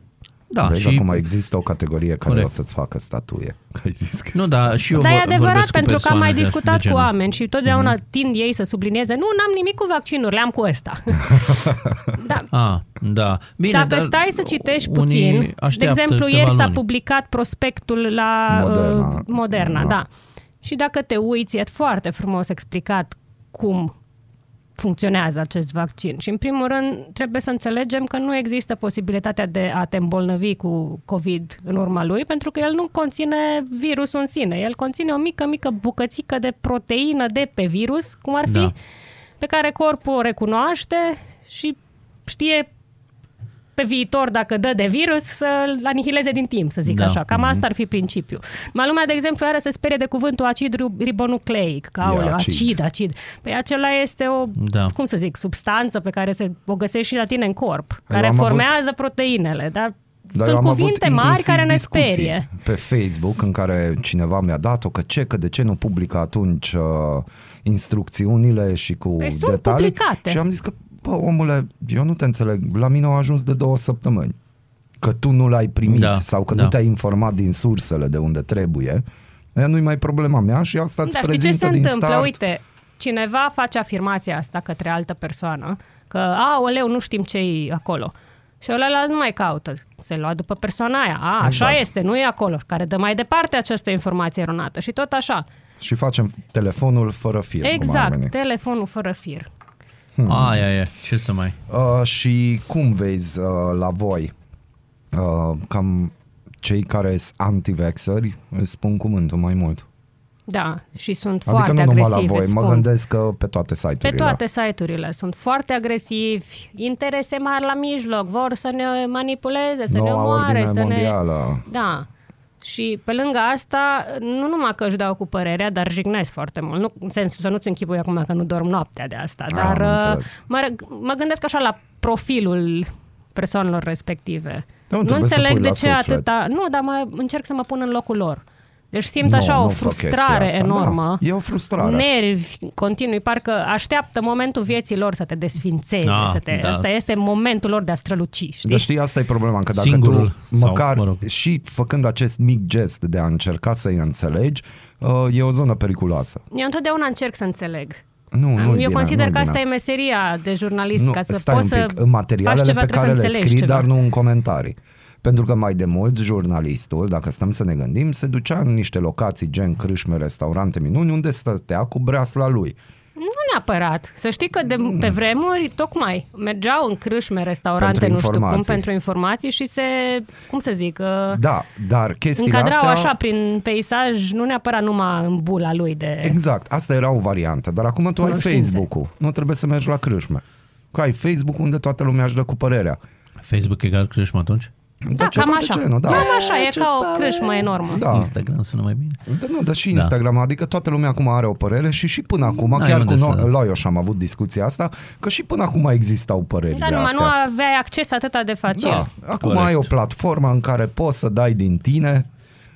Da, Vezi, și... acum există o categorie care Corect. o să-ți facă statuie. Că ai zis că Nu, da, și eu Dar e vor- adevărat, vorbesc cu pentru că am mai persoane de- discutat de cu genul. oameni și totdeauna tind ei să sublinieze, nu, n-am nimic cu vaccinuri, le-am cu ăsta. da, Ah, da. Bine, Dacă dar stai să citești unii puțin, de așteaptă exemplu, câteva ieri s-a luni. publicat prospectul la Moderna. Moderna, uh, Moderna Da. da. Și dacă te uiți, e foarte frumos explicat cum funcționează acest vaccin. Și în primul rând trebuie să înțelegem că nu există posibilitatea de a te îmbolnăvi cu COVID în urma lui, pentru că el nu conține virusul în sine. El conține o mică, mică bucățică de proteină de pe virus, cum ar fi, Da. pe care corpul o recunoaște și știe pe viitor, dacă dă de virus, să-l anihileze din timp, să zic Da. așa. Cam asta ar fi principiul. Mai lumea, de exemplu, are să sperie de cuvântul acid ri- ribonucleic. Că, E aoleu, acid. acid, acid. Păi acela este o, Da. cum să zic, substanță pe care se, o găsești și la tine în corp, Eu care am formează proteinele, dar, Dar eu sunt am avut cuvinte mari inclusiv care ne discuții sperie. Pe Facebook în care cineva mi-a dat-o că ce, că de ce nu publică atunci uh, instrucțiunile și cu Păi sunt detalii. publicate. Și am zis că, bă, omule, eu nu te înțeleg, la mine au ajuns de două săptămâni. Că tu nu l-ai primit Da, sau că da. nu te-ai informat din sursele de unde trebuie. Aia nu-i mai problema mea și asta îți Dar știi ce prezintă se din întâmplă? start. Uite, cineva face afirmația asta către altă persoană, că, a, oleu, nu știm ce e acolo. Și ăla nu mai caută. Se lua după persoana aia. A, așa Exact. este, nu e acolo. Care dă mai departe această informație eronată. Și tot așa. Și facem telefonul fără fir. cum ar exact, veni. telefonul fără fir. Aia e, ce să mai... Uh, și cum vezi uh, la voi? Uh, cam cei care sunt anti-vaxxeri îți spun cuvântul mai mult. Da, și sunt Adică foarte nu numai la agresivi, voi, îți mă spun. gândesc că pe toate site-urile. Pe toate site-urile sunt foarte agresivi, interese mari la mijloc, vor să ne manipuleze, să ne Noua omoare, ordine să ne... mondială. Da. Și pe lângă asta, nu numai că își dau cu părerea, dar jignesc foarte mult. Nu, în sensul să nu-ți închipui acum că nu dorm noaptea de asta, Ah, dar am uh, înțeles. mă, mă gândesc așa la profilul persoanelor respective. Nu nu trebuie să înțeleg pui de la ce suflet. atâta... Nu, dar mă, încerc să mă pun în locul lor. Deci simt Nu, așa nu o fac chestia frustrare asta, enormă. Da, e o frustrare. Nervi continui, parcă așteaptă momentul vieții lor să te desfințeze. Ah, să te, da. Asta este momentul lor de a străluci, știi? Dar știi, asta e problema, că dacă Singurul tu, sau, măcar mă rog. și făcând acest mic gest de a încerca să-i înțelegi, uh, e o zonă periculoasă. Eu întotdeauna încerc să înțeleg. Nu, nu Eu bine, consider nu că asta bine. e meseria de jurnalist, Nu, ca să stai poți un pic, să în materialele faci ceva, pe trebuie care să le înțelegi scrii, ceva. dar nu în comentarii. Pentru că mai de mult jurnalistul, dacă stăm să ne gândim, se ducea în niște locații gen crâșme, restaurante minuni, unde stătea cu breasla lui. Nu neapărat. Să știi că de, pe vremuri, tocmai, mergeau în crâșme, restaurante, Pentru nu știu cum, informații. pentru informații și se, cum să zic, uh, Da, dar chestiile încadrau astea... așa prin peisaj, nu neapărat numai în bula lui de... Exact, asta era o variantă, dar acum tu ai Cunoștințe. Facebook-ul, nu trebuie să mergi la crâșme. Că ai Facebook unde toată lumea își dă cu părerea. Facebook egal crâșmă atunci? Da, ce cam poate așa. ce nu, da. Cam așa, e Ce ca o tare. crâșmă enormă. Da. Instagram sună mai bine. Da, nu, dar și Da. Instagram, adică toată lumea acum are o părere și și până acum, N-ai chiar cu unde să- no- Loioș am avut discuția asta, că și până acum existau părerile Dar numai nu astea. aveai acces atâta de facil. da. Acum Corect. ai o platformă în care poți să dai din tine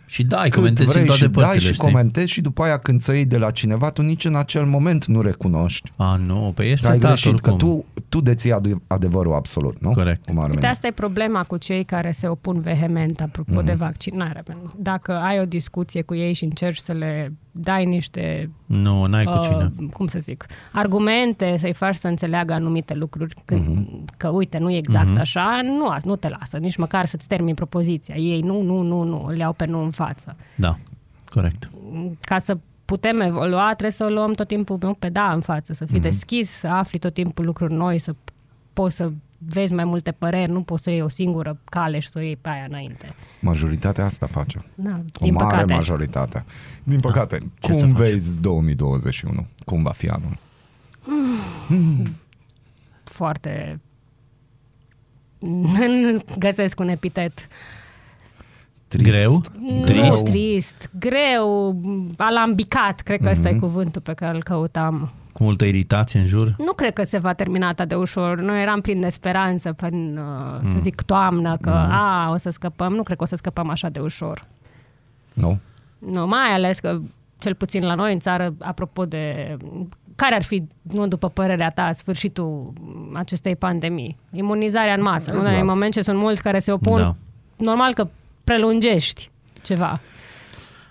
Și dai, cât comentezi vrei în toate și dai părțile, și știi? comentezi și după aia când ți iei de la cineva, tu nici în acel moment nu recunoști. A, nu, pe ești Că ai setat greșit, că oricum. tu, tu deții ade- adevărul absolut, nu? Corect. Cum ar Uite, veni. asta e problema cu cei care se opun vehement apropo Mhm. de vaccinare. Dacă ai o discuție cu ei și încerci să le dai niște, Nu, n-ai cu cine. uh, cum să zic, argumente, să-i faci să înțeleagă anumite lucruri, când, Mhm. că uite, nu e exact așa, nu, nu te lasă, nici măcar să-ți termini propoziția. Ei nu, nu, nu, nu, îl iau pe nu în față. Da, corect. Ca să putem evolua, trebuie să o luăm tot timpul nu, pe da în față, să Mhm. fii deschis, să afli tot timpul lucruri noi, să poți să vezi mai multe păreri, nu poți să iei o singură cale și să o iei pe aia înainte. Majoritatea asta face. Da, O din mare păcate. majoritate. Din păcate. Ce să cum faci? vezi 2021? Cum va fi anul? Foarte... Găsesc un epitet. Trist. Greu? Nu Trist? trist, greu, alambicat, cred că ăsta Mhm. e cuvântul pe care îl căutam. Cu multă iritație în jur? Nu cred că se va termina atât de ușor. Noi eram plini de speranță prin, uh, Mm. să zic, toamnă, că a, o să scăpăm. Nu cred că o să scăpăm așa de ușor. Nu? Nu, mai ales că, cel puțin la noi în țară, apropo de... Care ar fi, nu după părerea ta, sfârșitul acestei pandemii? Imunizarea în masă. Nu? Exact. În moment ce sunt mulți care se opun, Da. normal că prelungești ceva.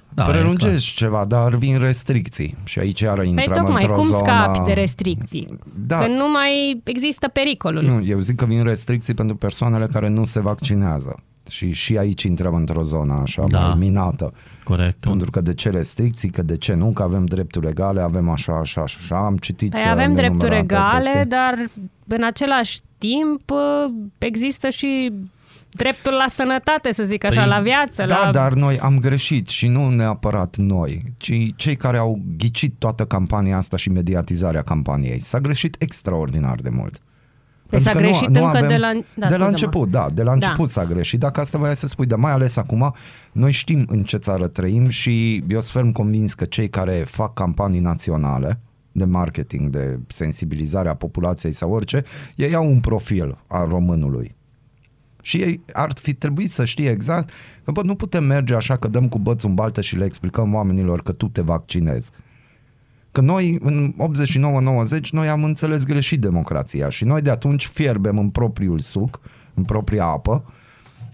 Da, e Prelungești ceva, dar vin restricții. Și aici iară Păi intrăm tocmai, într-o cum zonă... scapi de restricții? Da. Că nu mai există pericolul. Nu, eu zic că vin restricții pentru persoanele care nu se vaccinează. Și și aici intrăm într-o zonă așa Da. mai minată. clar. Corect. Pentru că de ce restricții, că de ce nu, că avem drepturi egale, avem așa, așa, așa, am citit Păi uh, avem drepturi nenumărate egale, chestii. dar în același timp uh, există și dreptul la sănătate, să zic așa, Păi, la viață. Da, la... dar noi am greșit și nu neapărat noi, ci cei care au ghicit toată campania asta și mediatizarea campaniei. S-a greșit extraordinar de mult. Păi s-a Pentru că greșit încă de la- da, de la scuze-mă. început, da, de la început s-a greșit. Dacă asta voiai să spui, dar mai ales acum, noi știm în ce țară trăim și eu sunt ferm convins că cei care fac campanii naționale de marketing, de sensibilizare a populației sau orice, ei au un profil al românului. Și ei ar fi trebuit să știe exact că bă, nu putem merge așa că dăm cu bățul în baltă și le explicăm oamenilor că tu te vaccinezi. Că noi în 89-90 noi am înțeles greșit democrația și noi de atunci fierbem în propriul suc, în propria apă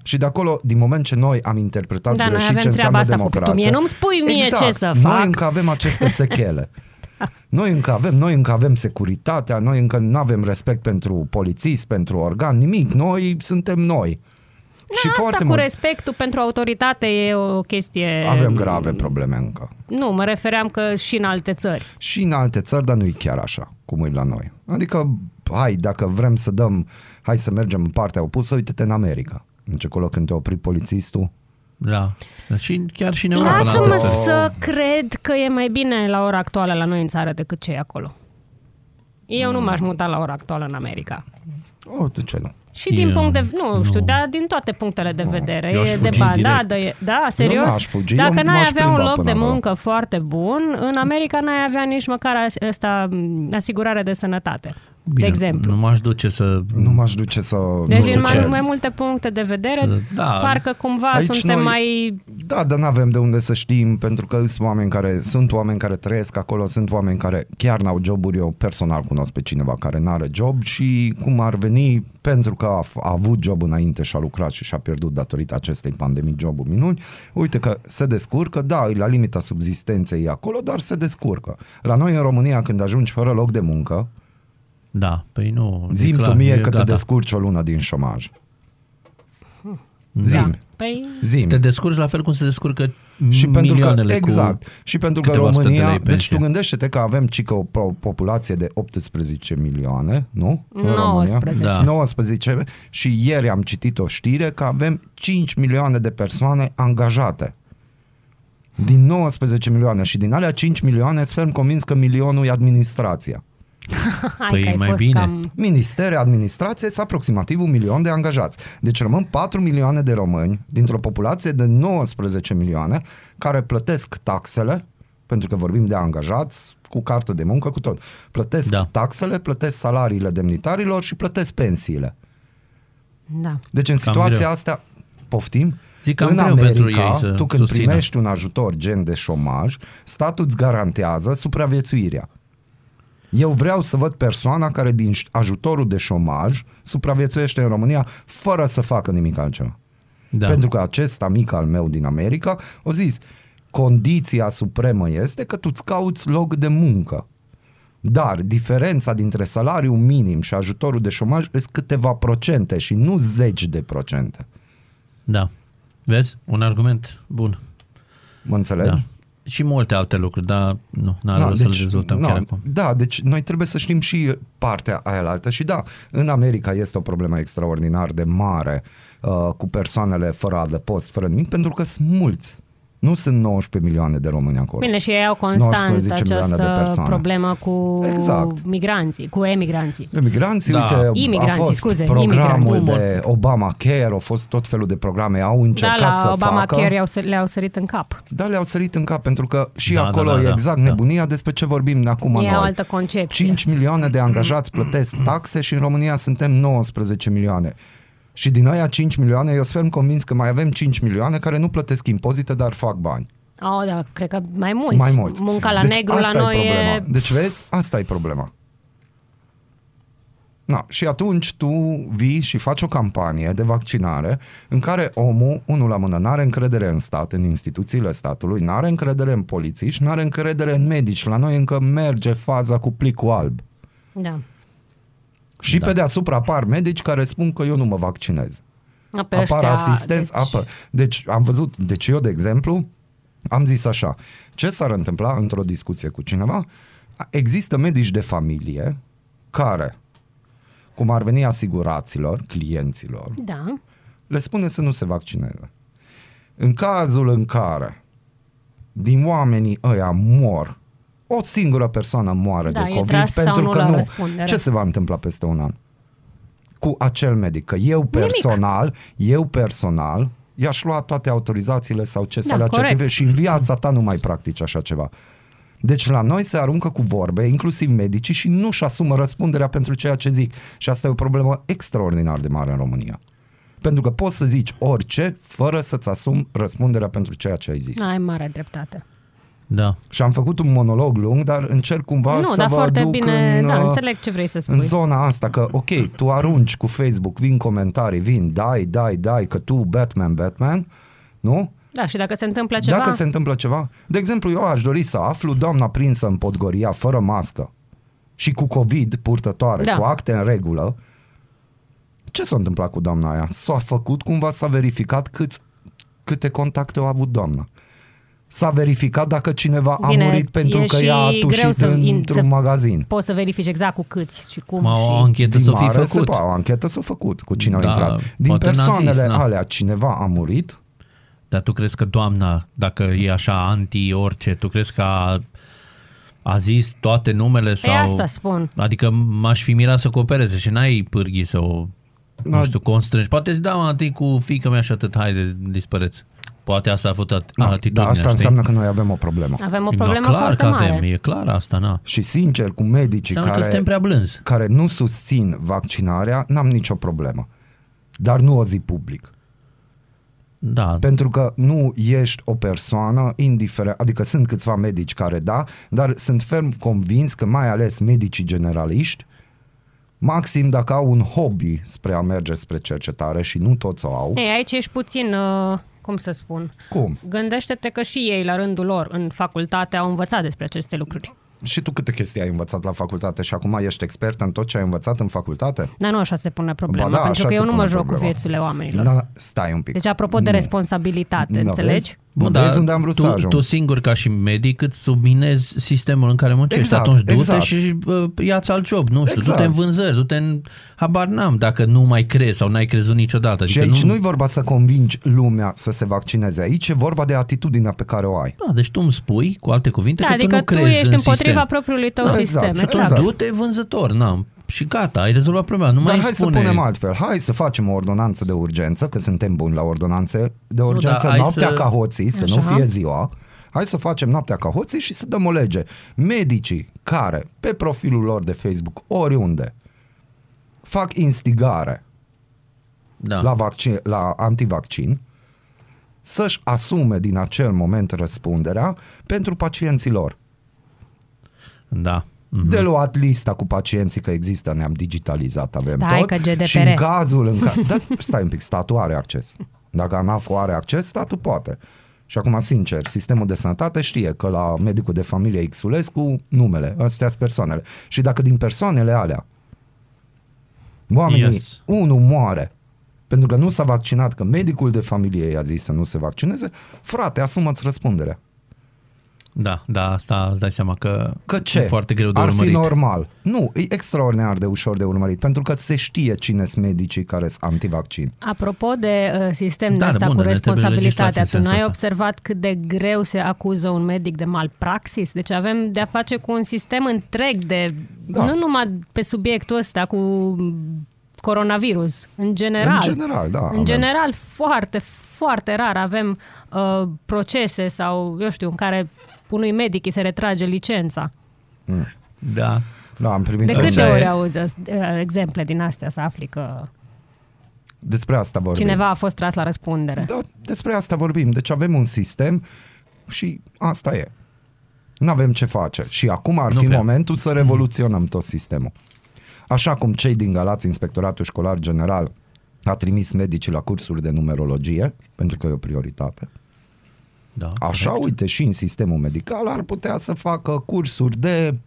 și de acolo, din moment ce noi am interpretat Da, noi greșit avem ce treaba înseamnă asta cu democrație. tu mie nu-mi spui mie exact, ce să Noi fac. încă avem aceste sechele. Noi încă avem, noi încă avem securitatea, noi încă nu avem respect pentru polițist, pentru organ, nimic. Noi suntem noi. și Da, asta foarte cu mulți respectul pentru autoritate e o chestie... avem grave probleme încă. Nu, mă refeream că și în alte țări. Și în alte țări, dar nu e chiar așa cum e la noi. Adică, hai, dacă vrem să dăm, hai să mergem în partea opusă, uite-te în America. Deci acolo când te opri polițistul, Da. Și chiar și în Europa. la Lasă-mă alte țări. să cred că e mai bine la ora actuală la noi în țară decât ce e acolo. Eu nu m-aș muta la ora actuală în America. oh, de ce nu? Și din Eu- punct de nu, nu. știu, dar din toate punctele de vedere. Eu aș e de fugi bandadă, direct. e, da, serios. n-aș fugi, Dacă eu n-ai m-aș avea un plimba loc până de acolo. muncă foarte bun, în America n-ai avea nici măcar as- asta, m, asigurare de sănătate. Bine, de exemplu. Nu m-aș duce să... Nu m-aș duce să... Deci nu din mai, ducez. mai multe puncte de vedere, Să- da. parcă cumva Aici suntem noi- mai... Da, dar nu avem de unde să știm, pentru că sunt oameni care, sunt oameni care trăiesc acolo, sunt oameni care chiar n-au joburi. Eu personal cunosc pe cineva care n-are job și cum ar veni, pentru că a, f- a avut job înainte și a lucrat și și-a pierdut datorită acestei pandemii jobul minuni, uite că se descurcă, da, e la limita subzistenței acolo, dar se descurcă. La noi în România, când ajungi fără loc de muncă, Da, păi nu. e zim clar, tu mie e că te gata. descurci o lună din șomaj. Da. Zim. Păi, Zim. Te descurci la fel cum se descurcă Și pentru că, milioanele exact, cu... și pentru că câteva sute de România, lei deci pensie. tu gândește-te că avem cică o po- populație de 18 milioane, nu? În România. 19. Da. 19 și ieri am citit o știre că avem 5 milioane de persoane angajate. Din 19 milioane și din alea 5 milioane sunt ferm convins că milionul e administrația. hai Păi că ai mai fost bine. cam... Ministere, administrație, sunt aproximativ un milion de angajați. Deci rămân 4 milioane de români dintr-o populație de 19 milioane care plătesc taxele, pentru că vorbim de angajați, cu carte de muncă, cu tot. Plătesc Da. da. taxele, plătesc salariile demnitarilor și plătesc pensiile. Da. Deci în Cam situația greu. asta, poftim, Zic cam în greu America, pentru ei să tu când susțină. primești un ajutor gen de șomaj, statul îți garantează supraviețuirea. Eu vreau să văd persoana care din ș- ajutorul de șomaj supraviețuiește în România fără să facă nimic altceva. Da. Pentru că acest amic al meu din America o zis, condiția supremă este că tu îți cauți loc de muncă. Dar diferența dintre salariul minim și ajutorul de șomaj sunt câteva procente și nu zeci de procente. Da. Vezi? Un argument bun. Mă înțelegi? Da. Și multe alte lucruri, dar nu, n-are Da, rost să-l dezvoltăm na, chiar acum. Da, deci noi trebuie să știm și partea aia altă și da, în America este o problemă extraordinar de mare uh, cu persoanele fără adăpost, fără nimic, pentru că sunt mulți. Nu sunt 19 milioane de români acolo. Bine, și ei au constant 19 milioane de această persoane. problemă cu Exact. migranții, cu emigranții. Emigranții, Da. uite, Imigranții, a fost scuze, programul imigranții. de Obamacare, au fost tot felul de programe, au Da, încercat la să Obama facă. Care le-au, le-au sărit în cap. Da, le-au sărit în cap, pentru că și Da, acolo da, da, e da, exact da. nebunia despre ce vorbim acum Ei noi. au altă concepție. 5 milioane de angajați plătesc taxe și în România suntem 19 milioane. Și din aia 5 milioane, eu sunt convins că mai avem 5 milioane care nu plătesc impozite, dar fac bani. Oh, da, cred că mai mulți. Mai mulți. Munca la deci negru asta la noi e problema. e... Deci vezi, asta e problema. Na, și atunci tu vii și faci o campanie de vaccinare în care omul, unul la mână, n-are încredere în stat, în instituțiile statului, n-are încredere în polițiști, n-are încredere în medici. La noi încă merge faza cu plicul alb. Da. Și Da. pe deasupra apar medici care spun că eu nu mă vaccinez. A, Pe apar ăștia, asistenți, deci... apă. Deci am văzut, deci eu de exemplu am zis așa, ce s-ar întâmpla într-o discuție cu cineva? Există medici de familie care, cum ar veni asiguraților, clienților, Da. le spune să nu se vaccineze. În cazul în care din oamenii ăia mor, o singură persoană moare Da, de e COVID tras sau pentru nu că la nu. răspundere. Ce se va întâmpla peste un an? Cu acel medic. Că eu personal, eu personal, i-aș lua toate autorizațiile sau ce să Da, le corect. certive și în viața ta nu mai practici așa ceva. Deci la noi se aruncă cu vorbe, inclusiv medicii, și nu-și asumă răspunderea pentru ceea ce zic. Și asta e o problemă extraordinar de mare în România. Pentru că poți să zici orice fără să-ți asumi răspunderea pentru ceea ce ai zis. Ai mare dreptate. Da. Și am făcut un monolog lung, dar încerc cumva nu, să dar vă foarte duc bine, în, da, uh, înțeleg ce vrei să spui. în zona asta, că ok, tu arunci cu Facebook, vin comentarii, vin, dai, dai, dai, că tu Batman, Batman, nu? Da, și dacă se întâmplă ceva... Dacă se întâmplă ceva. De exemplu, eu aș dori să aflu doamna prinsă în Podgoria, fără mască și cu COVID purtătoare, Da. cu acte în regulă, ce s-a întâmplat cu doamna aia? S-a făcut cumva, s-a verificat câți, câte contacte a avut doamna. S-a verificat dacă cineva Bine, a murit pentru e că și ea a greu tușit să- într-un să- magazin. Poți să verifici exact cu câți și cum Ma, și... o anchetă Din să fi mare se făcut. poate, o anchetă s-a făcut cu cine a Da, intrat. Din poate n-a persoanele zis, na. alea, cineva a murit, Dar tu crezi că doamna, dacă e așa anti-orice, tu crezi că a, a zis toate numele sau... Pe asta spun. Adică m-aș fi mirat să coopereze și n-ai pârghii să o, Da. nu știu, constrângi. Poate îți dau întâi cu fiica mea și atât, haide, dispăreți. Poate asta a fost at- Da, atitudinea, dar asta știi? înseamnă că noi avem o problemă. Avem o Da, problemă clar foarte că mare. avem, e clar asta, na. Și sincer, cu medicii Înseamnă că suntem care, prea blânzi. care nu susțin vaccinarea, n-am nicio problemă. Dar nu o zi public. Da, Pentru că nu ești o persoană indiferent, adică sunt câțiva medici care da, dar sunt ferm convins că mai ales medicii generaliști, maxim dacă au un hobby spre a merge spre cercetare și nu toți o au, Ei, aici ești puțin, uh, cum să spun, cum? gândește-te că și ei, la rândul lor, în facultate, au învățat despre aceste lucruri. Și tu câte chestii ai învățat la facultate și acum ești expert în tot ce ai învățat în facultate? Dar nu așa se pune problema, Ba da, pentru așa că se eu nu mă pune joc problema. cu viețile oamenilor. Da, stai un pic. Deci, apropo de Nu. responsabilitate, Nu, înțelegi? vezi? Mă vezi unde am vrut tu, să ajung. tu singur ca și medic îți subminezi sistemul în care muncești. Exact, Atunci du-te exact. și uh, ia-ți alt job, nu știu, Exact. du-te în vânzări, du-te în... Habar n-am dacă nu mai crezi sau n-ai crezut niciodată. Și Adică aici nu... nu-i vorba să convingi lumea să se vaccineze. Aici e vorba de atitudinea pe care o ai. Da, deci tu îmi spui, cu alte cuvinte, Da, că adică tu nu tu crezi ești în împotriva sistem. propriului tău Da, sistem. exact. Și atunci Exact. du-te vânzător, na, și gata, ai rezolvat problema. Nu Dar mai hai spune... să punem altfel. Hai să facem o ordonanță de urgență, că suntem buni la ordonanțe de urgență, dar hai noaptea să- ca hoții, să Așa. nu fie ziua. Hai să facem noaptea ca hoții și să dăm o lege. Medicii care, pe profilul lor de Facebook, oriunde, fac instigare Da. la, vaccin, la antivaccin, să-și asume din acel moment răspunderea pentru pacienții lor. Da. Mhm. De luat lista cu pacienții că există, ne-am digitalizat, avem Stai tot. că GDPR. Și în cazul în care... Da, stai un pic, statul are acces. Dacă ANAF are acces, statul poate. Și acum, sincer, sistemul de sănătate știe că la medicul de familie Xulescu, numele, astea sunt persoanele. Și dacă din persoanele alea oamenii, Yes. yes. unul moare pentru că nu s-a vaccinat, că medicul de familie i-a zis să nu se vaccineze, frate, asumă-ți răspunderea. Da, da, asta îți dai seama că, Că ce? e foarte greu de Ar urmărit. fi normal. Nu, e extraordinar de ușor de urmărit, pentru că se știe cine sunt medicii care sunt antivaccin. Apropo de uh, sistem de Da, asta bun, cu ne trebuie responsabilitatea, legislație tu în n-ai sensul observat cât de greu se acuză un medic de malpraxis? Deci avem de-a face cu un sistem întreg de, Da. nu numai pe subiectul ăsta cu coronavirus, în general. În general, da, În avem. general, foarte, foarte rar avem uh, procese sau, eu știu, în care unui medic îi se retrage licența. Da. Da, am primit De un- câte e- ori auzi uh, exemple din astea să afli că Despre asta vorbim. cineva a fost tras la răspundere? Da, despre asta vorbim. Deci avem un sistem și asta e. Nu avem ce face. Și acum ar Nu fi prea. momentul să revoluționăm tot sistemul. Așa cum cei din Galați, Inspectoratul Școlar General, a trimis medicii la cursuri de numerologie, pentru că e o prioritate. Da Așa, corect. uite, și în sistemul medical ar putea să facă cursuri de,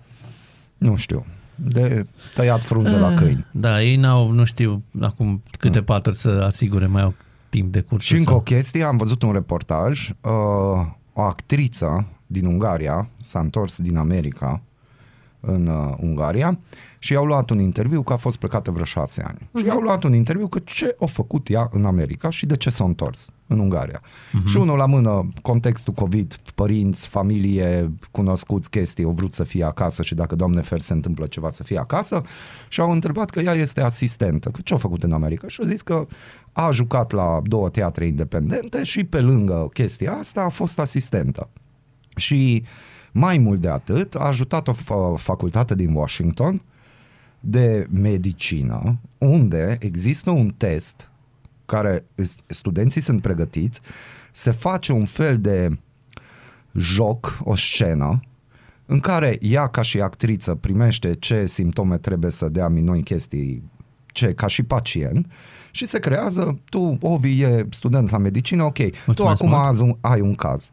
nu știu, de tăiat frunze la câini. Da, ei n-au, nu știu acum câte paturi să asigure, mai au timp de curs. Și încă o chestie, am văzut un reportaj, uh, o actriță din Ungaria s-a întors din America în uh, Ungaria și i-au luat un interviu că a fost plecată vreo șase ani. Uh-huh. Și i-au luat un interviu că ce a făcut ea în America și de ce s-a întors în Ungaria. Uh-huh. Și unul la mână, contextul COVID, părinți, familie, cunoscuți chestii, au vrut să fie acasă și dacă, Doamne fer, se întâmplă ceva să fie acasă și au întrebat că ea este asistentă. Că ce a făcut în America? Și au zis că a jucat la două teatre independente și pe lângă chestia asta a fost asistentă. Și mai mult de atât, a ajutat o fa- facultate din Washington de medicină, unde există un test care s- studenții sunt pregătiți, se face un fel de joc, o scenă, în care ea ca și actriță primește ce simptome trebuie să dea minuni chestii, ce ca și pacient și se creează, tu, Ovi, e student la medicină, ok, tu Mulțumesc acum mult. azi un, ai un caz.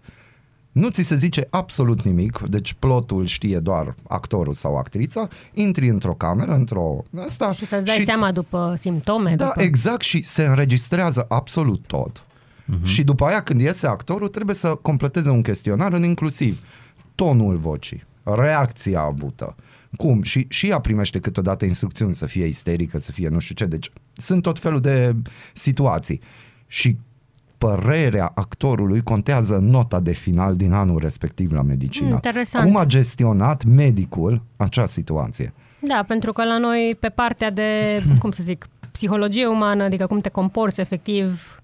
Nu ți se zice absolut nimic, deci plotul știe doar actorul sau actrița, intri într-o cameră, într-o... Asta, Și să-ți dai seama după simptome. da, după... exact și se înregistrează absolut tot. Uh-huh. Și după aia când iese actorul trebuie să completeze un chestionar în inclusiv tonul vocii, reacția avută, cum și, și ea primește câteodată instrucțiuni să fie isterică, să fie nu știu ce, deci sunt tot felul de situații. Și părerea actorului contează în nota de final din anul respectiv la medicină. Interesant. Cum a gestionat medicul acea situație? Da, pentru că la noi, pe partea de, cum să zic, psihologie umană, adică cum te comporți efectiv,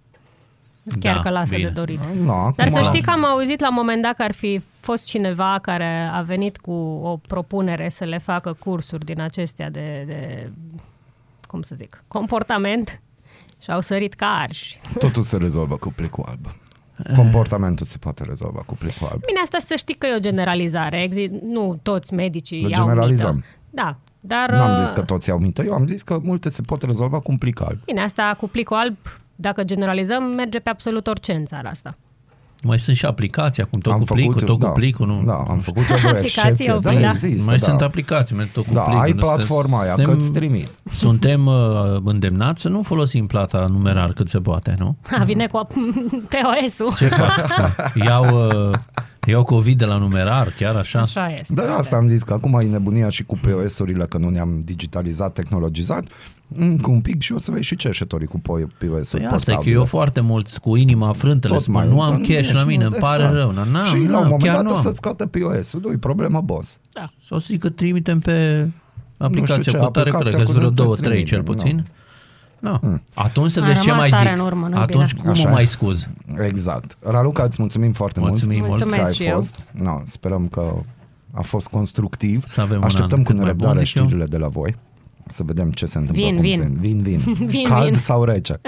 chiar Da, că lasă bine. de dorit. No, acum, Dar să știi că am auzit la un moment dat că ar fi fost cineva care a venit cu o propunere să le facă cursuri din acestea de, de cum să zic, comportament și au sărit ca arși. Totul se rezolvă cu plicul alb. Comportamentul se poate rezolva cu plicul alb. Bine, asta să știi că e o generalizare. Exi- nu toți medicii Le iau generalizăm. mită. Da, dar... N-am uh, zis că toți iau mită, eu am zis că multe se pot rezolva cu un plic alb. Bine, asta cu plicul alb, dacă generalizăm, merge pe absolut orice în țara asta. Mai sunt și aplicații acum, tot am cu plicul, tot da, cu plicul. Nu, Da, am nu făcut o Aplicații, excepție, au da, plicul, da. există, mai da. sunt aplicații, mai tot cu Da, plicul. ai Nu suntem- platforma aia, suntem- că îți trimit. Suntem uh, îndemnați să nu folosim plata numerar cât se poate, nu? Ha, vine cu POS-ul. Ce fac? iau, uh, iau COVID de la numerar, chiar așa? Așa este. Da, asta am zis că acum e nebunia și cu POS-urile, că nu ne-am digitalizat, tehnologizat. Încă un pic și o să vezi și cerșetorii cu POS-uri Păi asta e că eu foarte mulți cu inima frântă le Tot spun, mai nu am ești, cash la mine, îmi pare exact. rău. N-am, și la n-am, un moment chiar dat nu o am. să-ți scoată POS-ul, nu-i problemă, boss. Da. Sau să zic că trimitem pe aplicația ce, cu tare, aplicația cred că cu vreo tare două, trei cel trimitem, puțin. No. Atunci să A vezi ce rămas mai tare zic. în urmă, nu-i Atunci bine. cum Așa mă e. mai scuz? Exact. Raluca, îți mulțumim foarte Mulțumim mult. mult. Mulțumesc că și ai eu. fost. No, sperăm că a fost constructiv. Să avem un Așteptăm an cu cât mai bun, nerăbdare zic eu. știrile de la voi. Să vedem ce se întâmplă. Vin, cum vin. Se... Vin, vin. Vin, Cald vin. sau rece?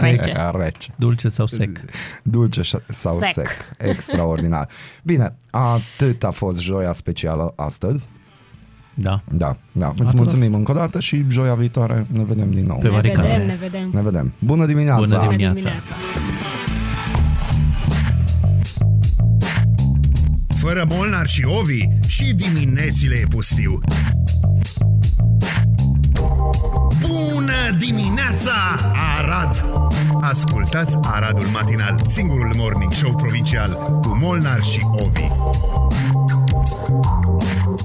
Rece. rece. Dulce sau sec? Dulce ș- sau sec. Sec. sec. Extraordinar. Bine, atât a fost joia specială astăzi. Da. Da, da. Îți Atât a mulțumim încă o dată și joia viitoare ne vedem din nou. Pe Ne baricade. vedem, ne vedem. Ne vedem. Bună dimineața! Bună Bună dimineața. dimineața. Fără Molnar și Ovi și diminețile e pustiu. Bună dimineața, Arad! Ascultați Aradul Matinal, singurul morning show provincial cu Molnar și Ovi.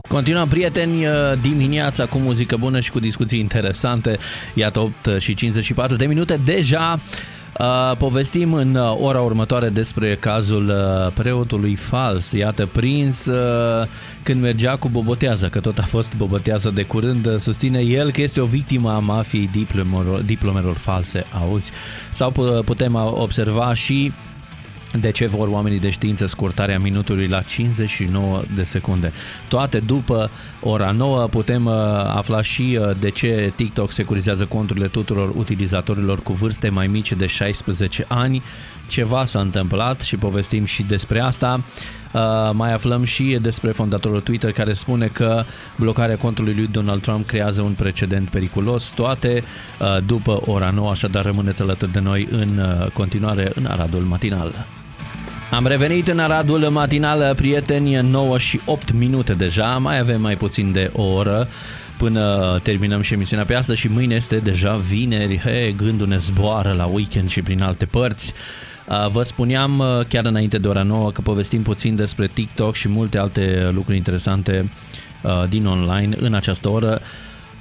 Continuăm, prieteni, uh, dimineața cu muzică bună și cu discuții interesante. Iată 8 și 54 de minute. Deja Uh, povestim în uh, ora următoare despre cazul uh, preotului fals, iată prins uh, când mergea cu bobotează, că tot a fost bobotează de curând, susține el că este o victimă a mafiei diplomelor, diplomelor false, auzi? Sau putem observa și de ce vor oamenii de știință scurtarea minutului la 59 de secunde. Toate după ora 9 putem uh, afla și uh, de ce TikTok securizează conturile tuturor utilizatorilor cu vârste mai mici de 16 ani. Ceva s-a întâmplat și povestim și despre asta. Uh, mai aflăm și despre fondatorul Twitter care spune că blocarea contului lui Donald Trump creează un precedent periculos. Toate uh, după ora 9, așadar rămâneți alături de noi în uh, continuare în Aradul Matinal. Am revenit în Aradul Matinal, prieteni, 9 și 8 minute deja, mai avem mai puțin de o oră până terminăm și emisiunea pe astăzi și mâine este deja vineri, he, gândul ne zboară la weekend și prin alte părți. Vă spuneam chiar înainte de ora 9 că povestim puțin despre TikTok și multe alte lucruri interesante din online în această oră.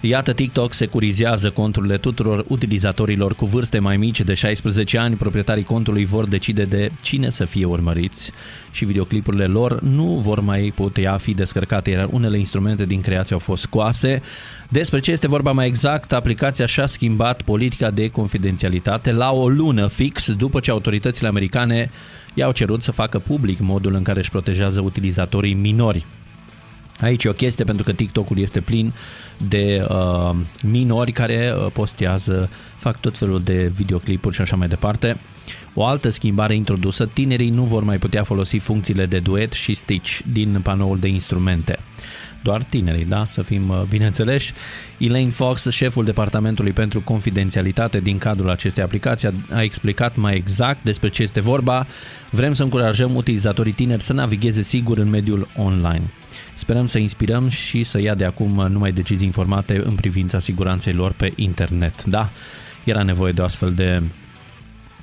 Iată, TikTok securizează conturile tuturor utilizatorilor cu vârste mai mici de 16 ani. Proprietarii contului vor decide de cine să fie urmăriți și videoclipurile lor nu vor mai putea fi descărcate, iar unele instrumente din creație au fost scoase. Despre ce este vorba mai exact, aplicația și-a schimbat politica de confidențialitate la o lună fix după ce autoritățile americane i-au cerut să facă public modul în care își protejează utilizatorii minori. Aici e o chestie pentru că TikTok-ul este plin de uh, minori care uh, postează, fac tot felul de videoclipuri și așa mai departe. O altă schimbare introdusă, tinerii nu vor mai putea folosi funcțiile de duet și stitch din panoul de instrumente doar tinerii, da? Să fim uh, bineînțeleși. Elaine Fox, șeful Departamentului pentru Confidențialitate din cadrul acestei aplicații, a explicat mai exact despre ce este vorba. Vrem să încurajăm utilizatorii tineri să navigheze sigur în mediul online. Sperăm să inspirăm și să ia de acum numai decizii informate în privința siguranței lor pe internet. Da, era nevoie de o astfel de,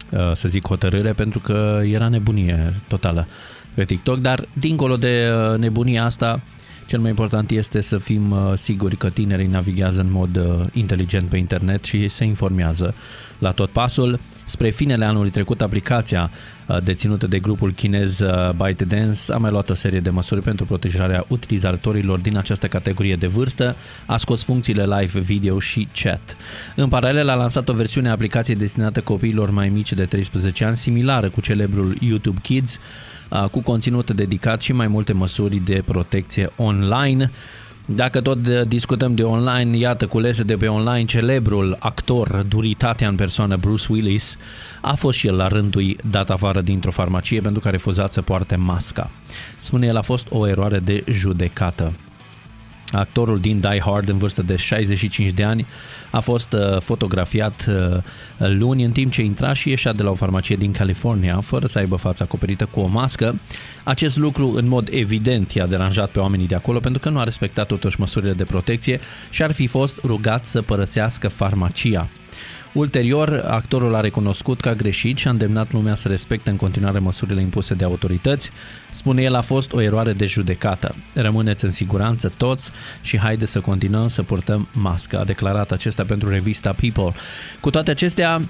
uh, să zic, hotărâre pentru că era nebunie totală pe TikTok, dar dincolo de uh, nebunia asta, cel mai important este să fim uh, siguri că tinerii navighează în mod uh, inteligent pe internet și se informează la tot pasul. Spre finele anului trecut, aplicația uh, deținută de grupul chinez ByteDance a mai luat o serie de măsuri pentru protejarea utilizatorilor din această categorie de vârstă, a scos funcțiile live video și chat. În paralel a lansat o versiune a aplicației destinată copiilor mai mici de 13 ani, similară cu celebrul YouTube Kids, cu conținut dedicat și mai multe măsuri de protecție online. Dacă tot discutăm de online, iată culese de pe online, celebrul actor, duritatea în persoană Bruce Willis, a fost și el la rândul dat afară dintr-o farmacie pentru că a refuzat să poarte masca. Spune el a fost o eroare de judecată. Actorul din Die Hard, în vârstă de 65 de ani, a fost uh, fotografiat uh, luni în timp ce intra și ieșea de la o farmacie din California, fără să aibă fața acoperită cu o mască. Acest lucru, în mod evident, i-a deranjat pe oamenii de acolo pentru că nu a respectat totuși măsurile de protecție și ar fi fost rugat să părăsească farmacia. Ulterior, actorul a recunoscut că a greșit și a îndemnat lumea să respecte în continuare măsurile impuse de autorități. Spune el, a fost o eroare de judecată. Rămâneți în siguranță toți și haide să continuăm să purtăm mască, a declarat acesta pentru revista People. Cu toate acestea,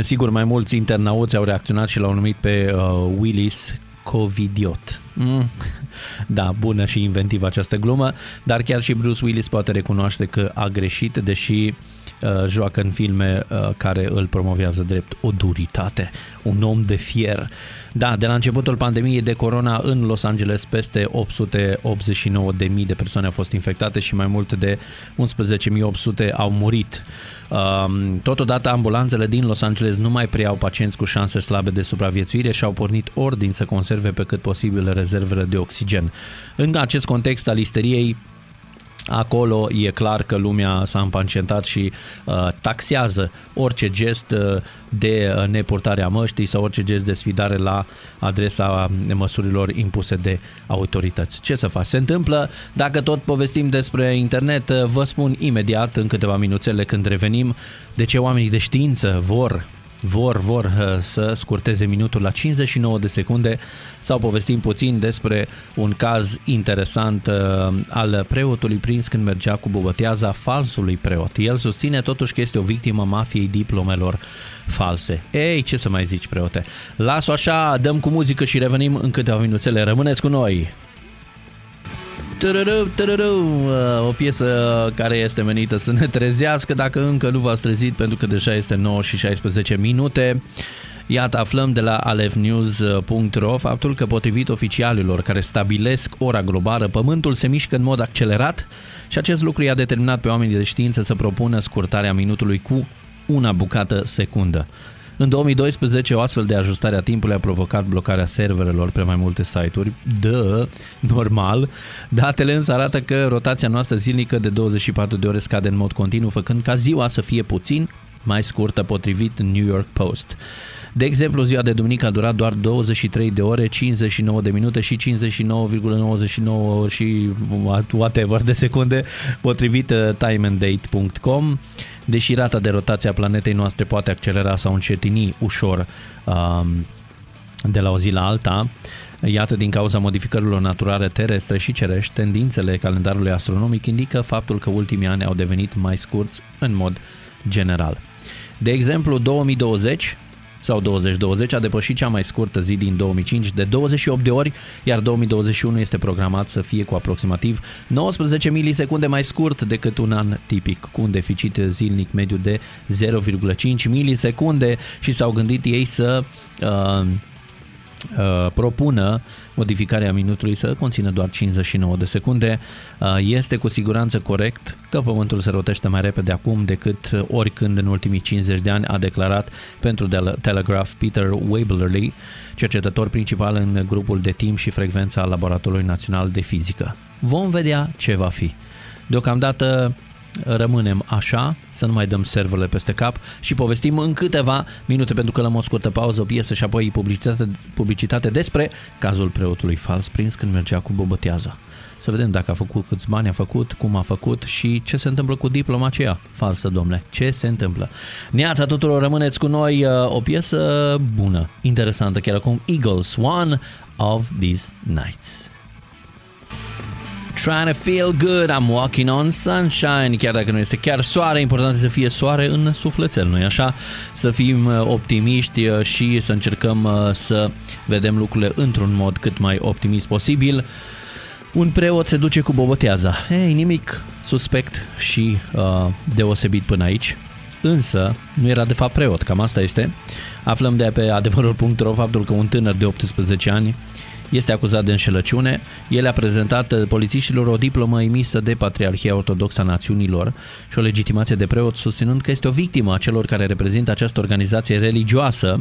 Sigur, mai mulți internauți au reacționat și l-au numit pe uh, Willis covidiot. Mm. Da, bună și inventivă această glumă, dar chiar și Bruce Willis poate recunoaște că a greșit, deși Uh, joacă în filme uh, care îl promovează drept o duritate, un om de fier. Da, de la începutul pandemiei de corona în Los Angeles peste 889.000 de persoane au fost infectate și mai mult de 11.800 au murit. Um, totodată, ambulanțele din Los Angeles nu mai preiau pacienți cu șanse slabe de supraviețuire și au pornit ordini să conserve pe cât posibil rezervele de oxigen. În acest context al isteriei, Acolo e clar că lumea s-a împacientat și uh, taxează orice gest uh, de uh, nepurtare a măștii sau orice gest de sfidare la adresa măsurilor impuse de autorități. Ce să faci? Se întâmplă, dacă tot povestim despre internet, uh, vă spun imediat în câteva minuțele când revenim de ce oamenii de știință vor vor, vor uh, să scurteze minutul la 59 de secunde sau povestim puțin despre un caz interesant uh, al preotului prins când mergea cu bobăteaza falsului preot. El susține totuși că este o victimă mafiei diplomelor false. Ei, ce să mai zici, preote? Las-o așa, dăm cu muzică și revenim în câteva minuțele. Rămâneți cu noi! Tărărău, tărărău, uh, o piesă care este menită să ne trezească dacă încă nu v-ați trezit pentru că deja este 9 și 16 minute. Iată, aflăm de la alefnews.ro faptul că potrivit oficialilor care stabilesc ora globală, Pământul se mișcă în mod accelerat și acest lucru i-a determinat pe oamenii de știință să propună scurtarea minutului cu una bucată secundă. În 2012, o astfel de ajustare a timpului a provocat blocarea serverelor pe mai multe site-uri. Dă, normal. Datele însă arată că rotația noastră zilnică de 24 de ore scade în mod continuu, făcând ca ziua să fie puțin mai scurtă potrivit New York Post. De exemplu, ziua de duminică a durat doar 23 de ore, 59 de minute și 59,99 și whatever de secunde, potrivit uh, timeanddate.com. Deși rata de rotație a planetei noastre poate accelera sau încetini ușor um, de la o zi la alta, Iată, din cauza modificărilor naturale terestre și cerești, tendințele calendarului astronomic indică faptul că ultimii ani au devenit mai scurți în mod general. De exemplu, 2020 sau 2020 a depășit cea mai scurtă zi din 2005 de 28 de ori, iar 2021 este programat să fie cu aproximativ 19 milisecunde mai scurt decât un an tipic, cu un deficit zilnic mediu de 0,5 milisecunde și s-au gândit ei să uh, Uh, propună modificarea minutului să conțină doar 59 de secunde. Uh, este cu siguranță corect că Pământul se rotește mai repede acum decât oricând în ultimii 50 de ani, a declarat pentru Telegraph Peter Waberley, cercetător principal în grupul de timp și frecvența al Laboratorului Național de Fizică. Vom vedea ce va fi. Deocamdată rămânem așa, să nu mai dăm serverele peste cap și povestim în câteva minute pentru că la o scurtă pauză, o piesă și apoi publicitate, publicitate despre cazul preotului fals prins când mergea cu bobăteaza. Să vedem dacă a făcut, câți bani a făcut, cum a făcut și ce se întâmplă cu diploma aceea falsă, domnule. Ce se întâmplă? Neața tuturor, rămâneți cu noi uh, o piesă bună, interesantă, chiar acum Eagles, One of These Nights. Trying to feel good, I'm walking on sunshine Chiar dacă nu este chiar soare, important este să fie soare în sufletel, nu-i așa? Să fim uh, optimiști uh, și să încercăm uh, să vedem lucrurile într-un mod cât mai optimist posibil un preot se duce cu boboteaza. Ei, nimic suspect și uh, deosebit până aici. Însă, nu era de fapt preot, cam asta este. Aflăm de pe adevărul.ro faptul că un tânăr de 18 ani este acuzat de înșelăciune. El a prezentat uh, polițiștilor o diplomă emisă de Patriarhia Ortodoxă a Națiunilor și o legitimație de preot susținând că este o victimă a celor care reprezintă această organizație religioasă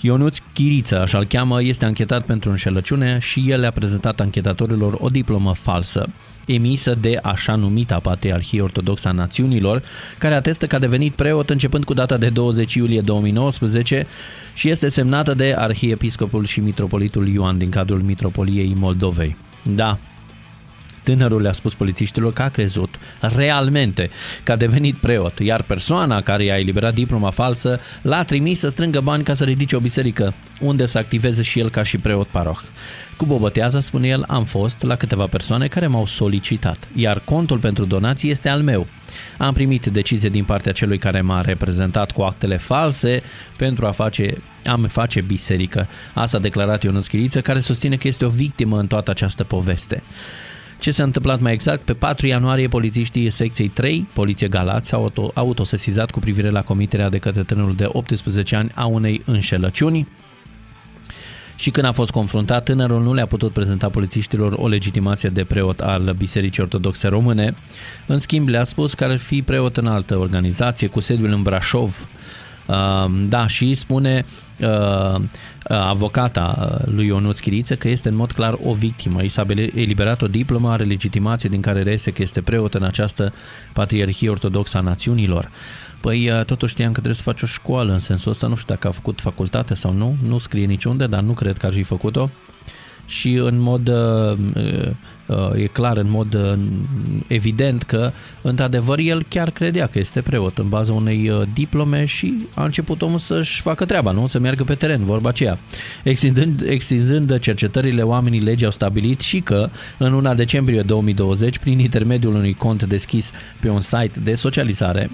Ionuț Chiriță, așa-l cheamă, este anchetat pentru înșelăciune și el le-a prezentat anchetatorilor o diplomă falsă, emisă de așa numita Patriarhie Ortodoxă a Națiunilor, care atestă că a devenit preot începând cu data de 20 iulie 2019 și este semnată de arhiepiscopul și mitropolitul Ioan din cadrul Mitropoliei Moldovei. Da, Tânărul le-a spus polițiștilor că a crezut realmente că a devenit preot, iar persoana care i-a eliberat diploma falsă l-a trimis să strângă bani ca să ridice o biserică, unde să activeze și el ca și preot paroh. Cu bobăteaza, spune el, am fost la câteva persoane care m-au solicitat, iar contul pentru donații este al meu. Am primit decizie din partea celui care m-a reprezentat cu actele false pentru a face am face biserică. Asta a declarat Ionuț Chiriță, care susține că este o victimă în toată această poveste. Ce s-a întâmplat mai exact? Pe 4 ianuarie, polițiștii secției 3, Poliție Galați, au auto, autosesizat cu privire la comiterea de către tânărul de 18 ani a unei înșelăciuni și când a fost confruntat, tânărul nu le-a putut prezenta polițiștilor o legitimație de preot al Bisericii Ortodoxe Române. În schimb, le-a spus că ar fi preot în altă organizație cu sediul în Brașov, Da, și spune avocata lui Ionuț Chiriță că este în mod clar o victimă. I s-a eliberat o diplomă, are legitimație din care reiese că este preot în această patriarhie ortodoxă a națiunilor. Păi totuși știam că trebuie să faci o școală în sensul ăsta, nu știu dacă a făcut facultate sau nu, nu scrie niciunde, dar nu cred că ar fi făcut-o și în mod uh, uh, e clar, în mod uh, evident că într-adevăr el chiar credea că este preot în baza unei diplome și a început omul să-și facă treaba, nu? Să meargă pe teren, vorba aceea. Extindând, extindând cercetările, oamenii legii au stabilit și că în luna decembrie 2020, prin intermediul unui cont deschis pe un site de socializare,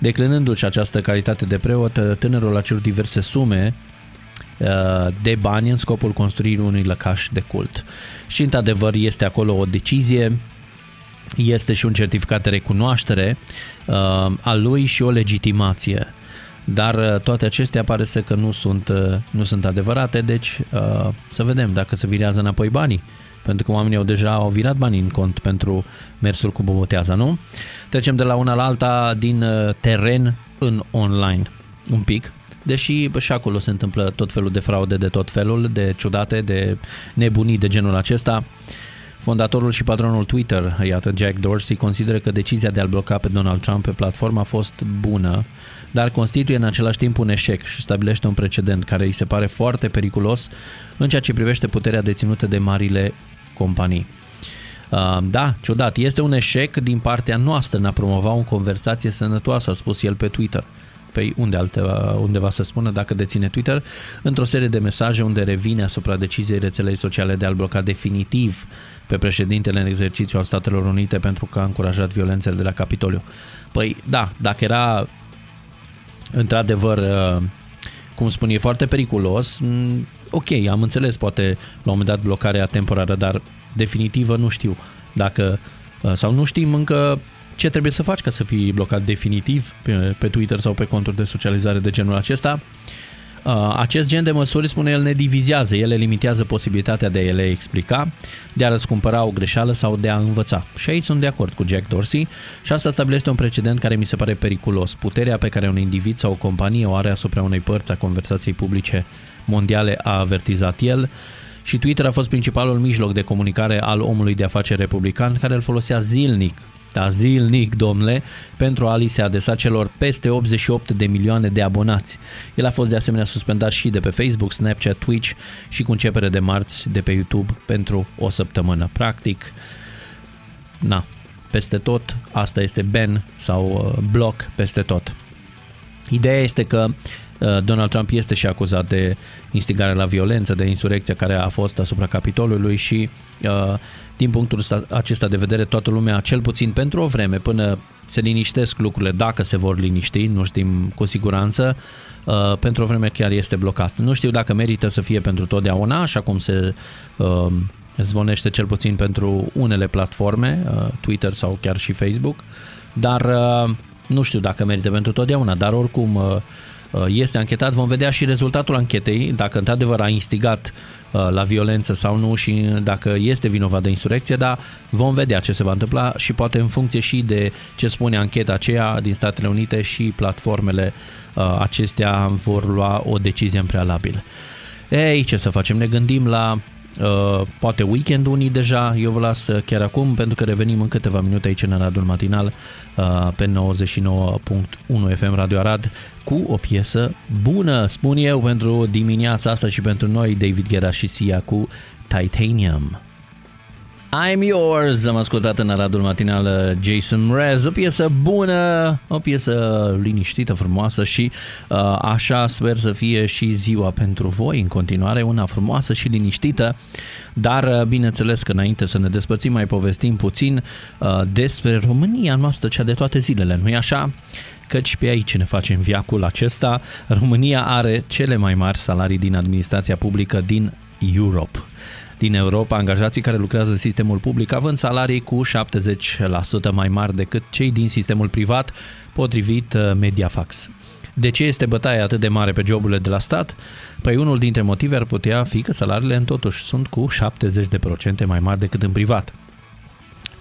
Declinându-și această calitate de preot, tânărul a cerut diverse sume Uh, de bani în scopul construirii unui lăcaș de cult. Și într-adevăr este acolo o decizie este și un certificat de recunoaștere uh, al lui și o legitimație. Dar uh, toate acestea pare să că nu sunt, uh, nu sunt adevărate, deci uh, să vedem dacă se virează înapoi banii. Pentru că oamenii au deja au virat banii în cont pentru mersul cu boboteaza, nu? Trecem de la una la alta din uh, teren în online. Un pic, deși și acolo se întâmplă tot felul de fraude de tot felul, de ciudate, de nebunii de genul acesta. Fondatorul și patronul Twitter, iată Jack Dorsey, consideră că decizia de a-l bloca pe Donald Trump pe platformă a fost bună, dar constituie în același timp un eșec și stabilește un precedent care îi se pare foarte periculos în ceea ce privește puterea deținută de marile companii. Uh, da, ciudat, este un eșec din partea noastră în a promova o conversație sănătoasă, a spus el pe Twitter pe unde alteva, undeva să spună dacă deține Twitter, într-o serie de mesaje unde revine asupra deciziei rețelei sociale de a-l bloca definitiv pe președintele în exercițiu al Statelor Unite pentru că a încurajat violențele de la Capitoliu. Păi da, dacă era într-adevăr uh, cum spun, e foarte periculos, mm, ok, am înțeles poate la un moment dat blocarea temporară, dar definitivă nu știu dacă uh, sau nu știm încă ce trebuie să faci ca să fii blocat definitiv pe, pe Twitter sau pe conturi de socializare de genul acesta. Uh, acest gen de măsuri, spune el, ne divizează, ele limitează posibilitatea de a le explica, de a răscumpăra o greșeală sau de a învăța. Și aici sunt de acord cu Jack Dorsey și asta stabilește un precedent care mi se pare periculos. Puterea pe care un individ sau o companie o are asupra unei părți a conversației publice mondiale a avertizat el și Twitter a fost principalul mijloc de comunicare al omului de afaceri republican care îl folosea zilnic da, zilnic, domnule, pentru a li se adresa celor peste 88 de milioane de abonați. El a fost de asemenea suspendat și de pe Facebook, Snapchat, Twitch și cu începere de marți de pe YouTube pentru o săptămână. Practic, na, peste tot, asta este ban sau uh, bloc peste tot. Ideea este că uh, Donald Trump este și acuzat de instigare la violență, de insurecție care a fost asupra Capitolului și uh, din punctul acesta de vedere, toată lumea, cel puțin pentru o vreme, până se liniștesc lucrurile, dacă se vor liniști, nu știm cu siguranță, uh, pentru o vreme chiar este blocat. Nu știu dacă merită să fie pentru totdeauna, așa cum se uh, zvonește cel puțin pentru unele platforme, uh, Twitter sau chiar și Facebook, dar uh, nu știu dacă merită pentru totdeauna, dar oricum uh, Uh, este anchetat. Vom vedea și rezultatul anchetei, dacă într-adevăr a instigat uh, la violență sau nu și dacă este vinovat de insurecție, dar vom vedea ce se va întâmpla și poate în funcție și de ce spune ancheta aceea din Statele Unite și platformele uh, acestea vor lua o decizie în prealabil. Ei, ce să facem? Ne gândim la Uh, poate weekend unii deja, eu vă las chiar acum pentru că revenim în câteva minute aici în Aradul Matinal uh, pe 99.1 FM Radio Arad cu o piesă bună, spun eu, pentru dimineața asta și pentru noi, David Guetta și Sia cu Titanium. I'm Yours, am ascultat în Aradul Matinal uh, Jason Mraz, o piesă bună, o piesă liniștită, frumoasă și uh, așa sper să fie și ziua pentru voi în continuare, una frumoasă și liniștită, dar uh, bineînțeles că înainte să ne despărțim mai povestim puțin uh, despre România noastră, cea de toate zilele, nu-i așa? căci pe aici ne facem viacul acesta. România are cele mai mari salarii din administrația publică din Europe din Europa, angajații care lucrează în sistemul public, având salarii cu 70% mai mari decât cei din sistemul privat, potrivit uh, Mediafax. De ce este bătaia atât de mare pe joburile de la stat? Păi unul dintre motive ar putea fi că salariile în totuși sunt cu 70% mai mari decât în privat.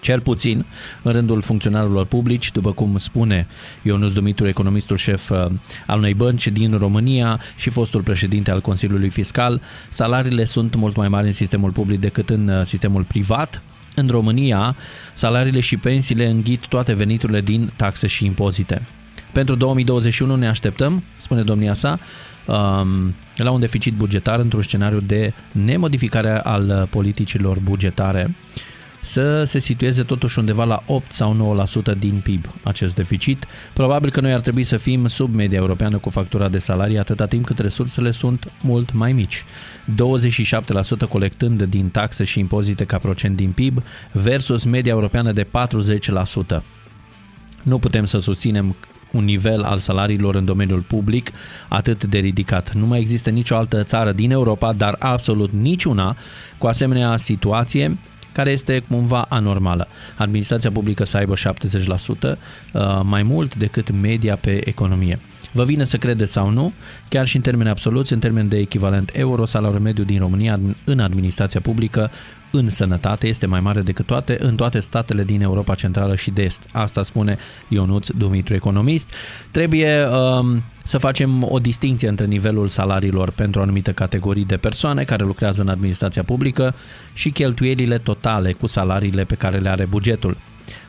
Cel puțin în rândul funcționarilor publici, după cum spune Ionuț Dumitru, economistul șef uh, al unei bănci din România și fostul președinte al Consiliului Fiscal, salariile sunt mult mai mari în sistemul public decât în uh, sistemul privat. În România, salariile și pensiile înghit toate veniturile din taxe și impozite. Pentru 2021 ne așteptăm, spune domnia sa, um, la un deficit bugetar într-un scenariu de nemodificare al politicilor bugetare să se situeze totuși undeva la 8 sau 9% din PIB acest deficit. Probabil că noi ar trebui să fim sub media europeană cu factura de salarii atâta timp cât resursele sunt mult mai mici. 27% colectând din taxe și impozite ca procent din PIB versus media europeană de 40%. Nu putem să susținem un nivel al salariilor în domeniul public atât de ridicat. Nu mai există nicio altă țară din Europa, dar absolut niciuna, cu asemenea situație care este cumva anormală. Administrația publică să aibă 70% uh, mai mult decât media pe economie. Vă vine să credeți sau nu, chiar și în termeni absoluți, în termeni de echivalent euro, salariul mediu din România în administrația publică în sănătate este mai mare decât toate în toate statele din Europa Centrală și de Est. Asta spune Ionuț Dumitru, economist. Trebuie um, să facem o distinție între nivelul salariilor pentru anumite categorii de persoane care lucrează în administrația publică și cheltuielile totale cu salariile pe care le are bugetul.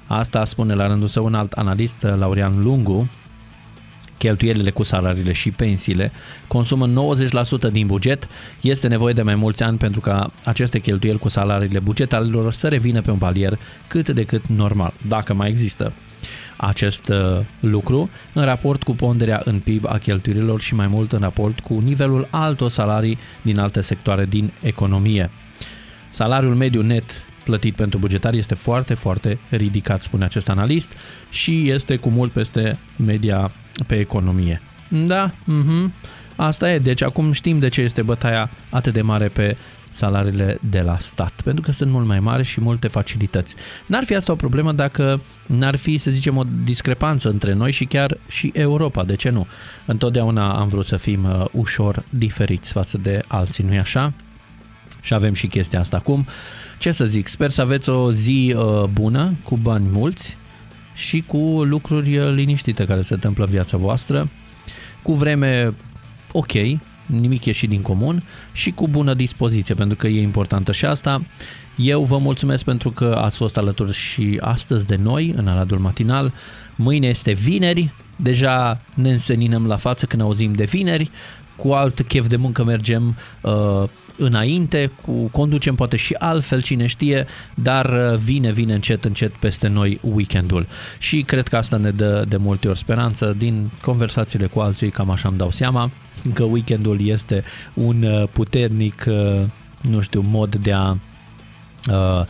Asta spune la rândul său un alt analist, Laurian Lungu, cheltuielile cu salariile și pensiile, consumă 90% din buget, este nevoie de mai mulți ani pentru ca aceste cheltuieli cu salariile bugetarilor să revină pe un palier cât de cât normal, dacă mai există acest uh, lucru în raport cu ponderea în PIB a cheltuielilor și mai mult în raport cu nivelul altor salarii din alte sectoare din economie. Salariul mediu net plătit pentru bugetari este foarte, foarte ridicat, spune acest analist, și este cu mult peste media pe economie. Da, uh-huh. asta e. Deci acum știm de ce este bătaia atât de mare pe salariile de la stat, pentru că sunt mult mai mari și multe facilități. N-ar fi asta o problemă dacă n-ar fi, să zicem, o discrepanță între noi și chiar și Europa, de ce nu? Întotdeauna am vrut să fim uh, ușor diferiți față de alții, nu-i așa? Și avem și chestia asta acum. Ce să zic, sper să aveți o zi uh, bună, cu bani mulți și cu lucruri uh, liniștite care se întâmplă în viața voastră, cu vreme ok, nimic ieșit din comun și cu bună dispoziție, pentru că e importantă și asta. Eu vă mulțumesc pentru că ați fost alături și astăzi de noi în Aradul Matinal. Mâine este vineri, deja ne înseninăm la față când auzim de vineri, cu alt chef de muncă mergem uh, înainte, cu, conducem poate și altfel, cine știe, dar uh, vine, vine încet, încet peste noi weekendul. Și cred că asta ne dă de multe ori speranță din conversațiile cu alții, cam așa îmi dau seama, că weekendul este un uh, puternic, uh, nu știu, mod de a uh,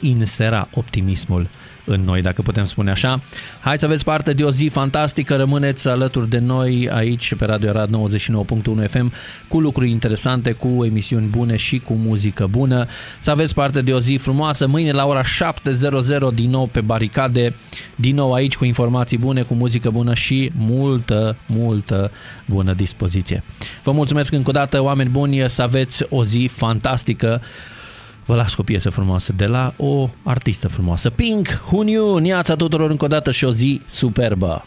insera optimismul în noi, dacă putem spune așa. Hai să aveți parte de o zi fantastică, rămâneți alături de noi aici pe Radio Arad 99.1 FM cu lucruri interesante, cu emisiuni bune și cu muzică bună. Să aveți parte de o zi frumoasă, mâine la ora 7.00 din nou pe baricade, din nou aici cu informații bune, cu muzică bună și multă, multă bună dispoziție. Vă mulțumesc încă o dată, oameni buni, să aveți o zi fantastică. Vă las cu o piesă frumoasă de la o artistă frumoasă. Pink, Huniu, niața tuturor încă o dată și o zi superbă!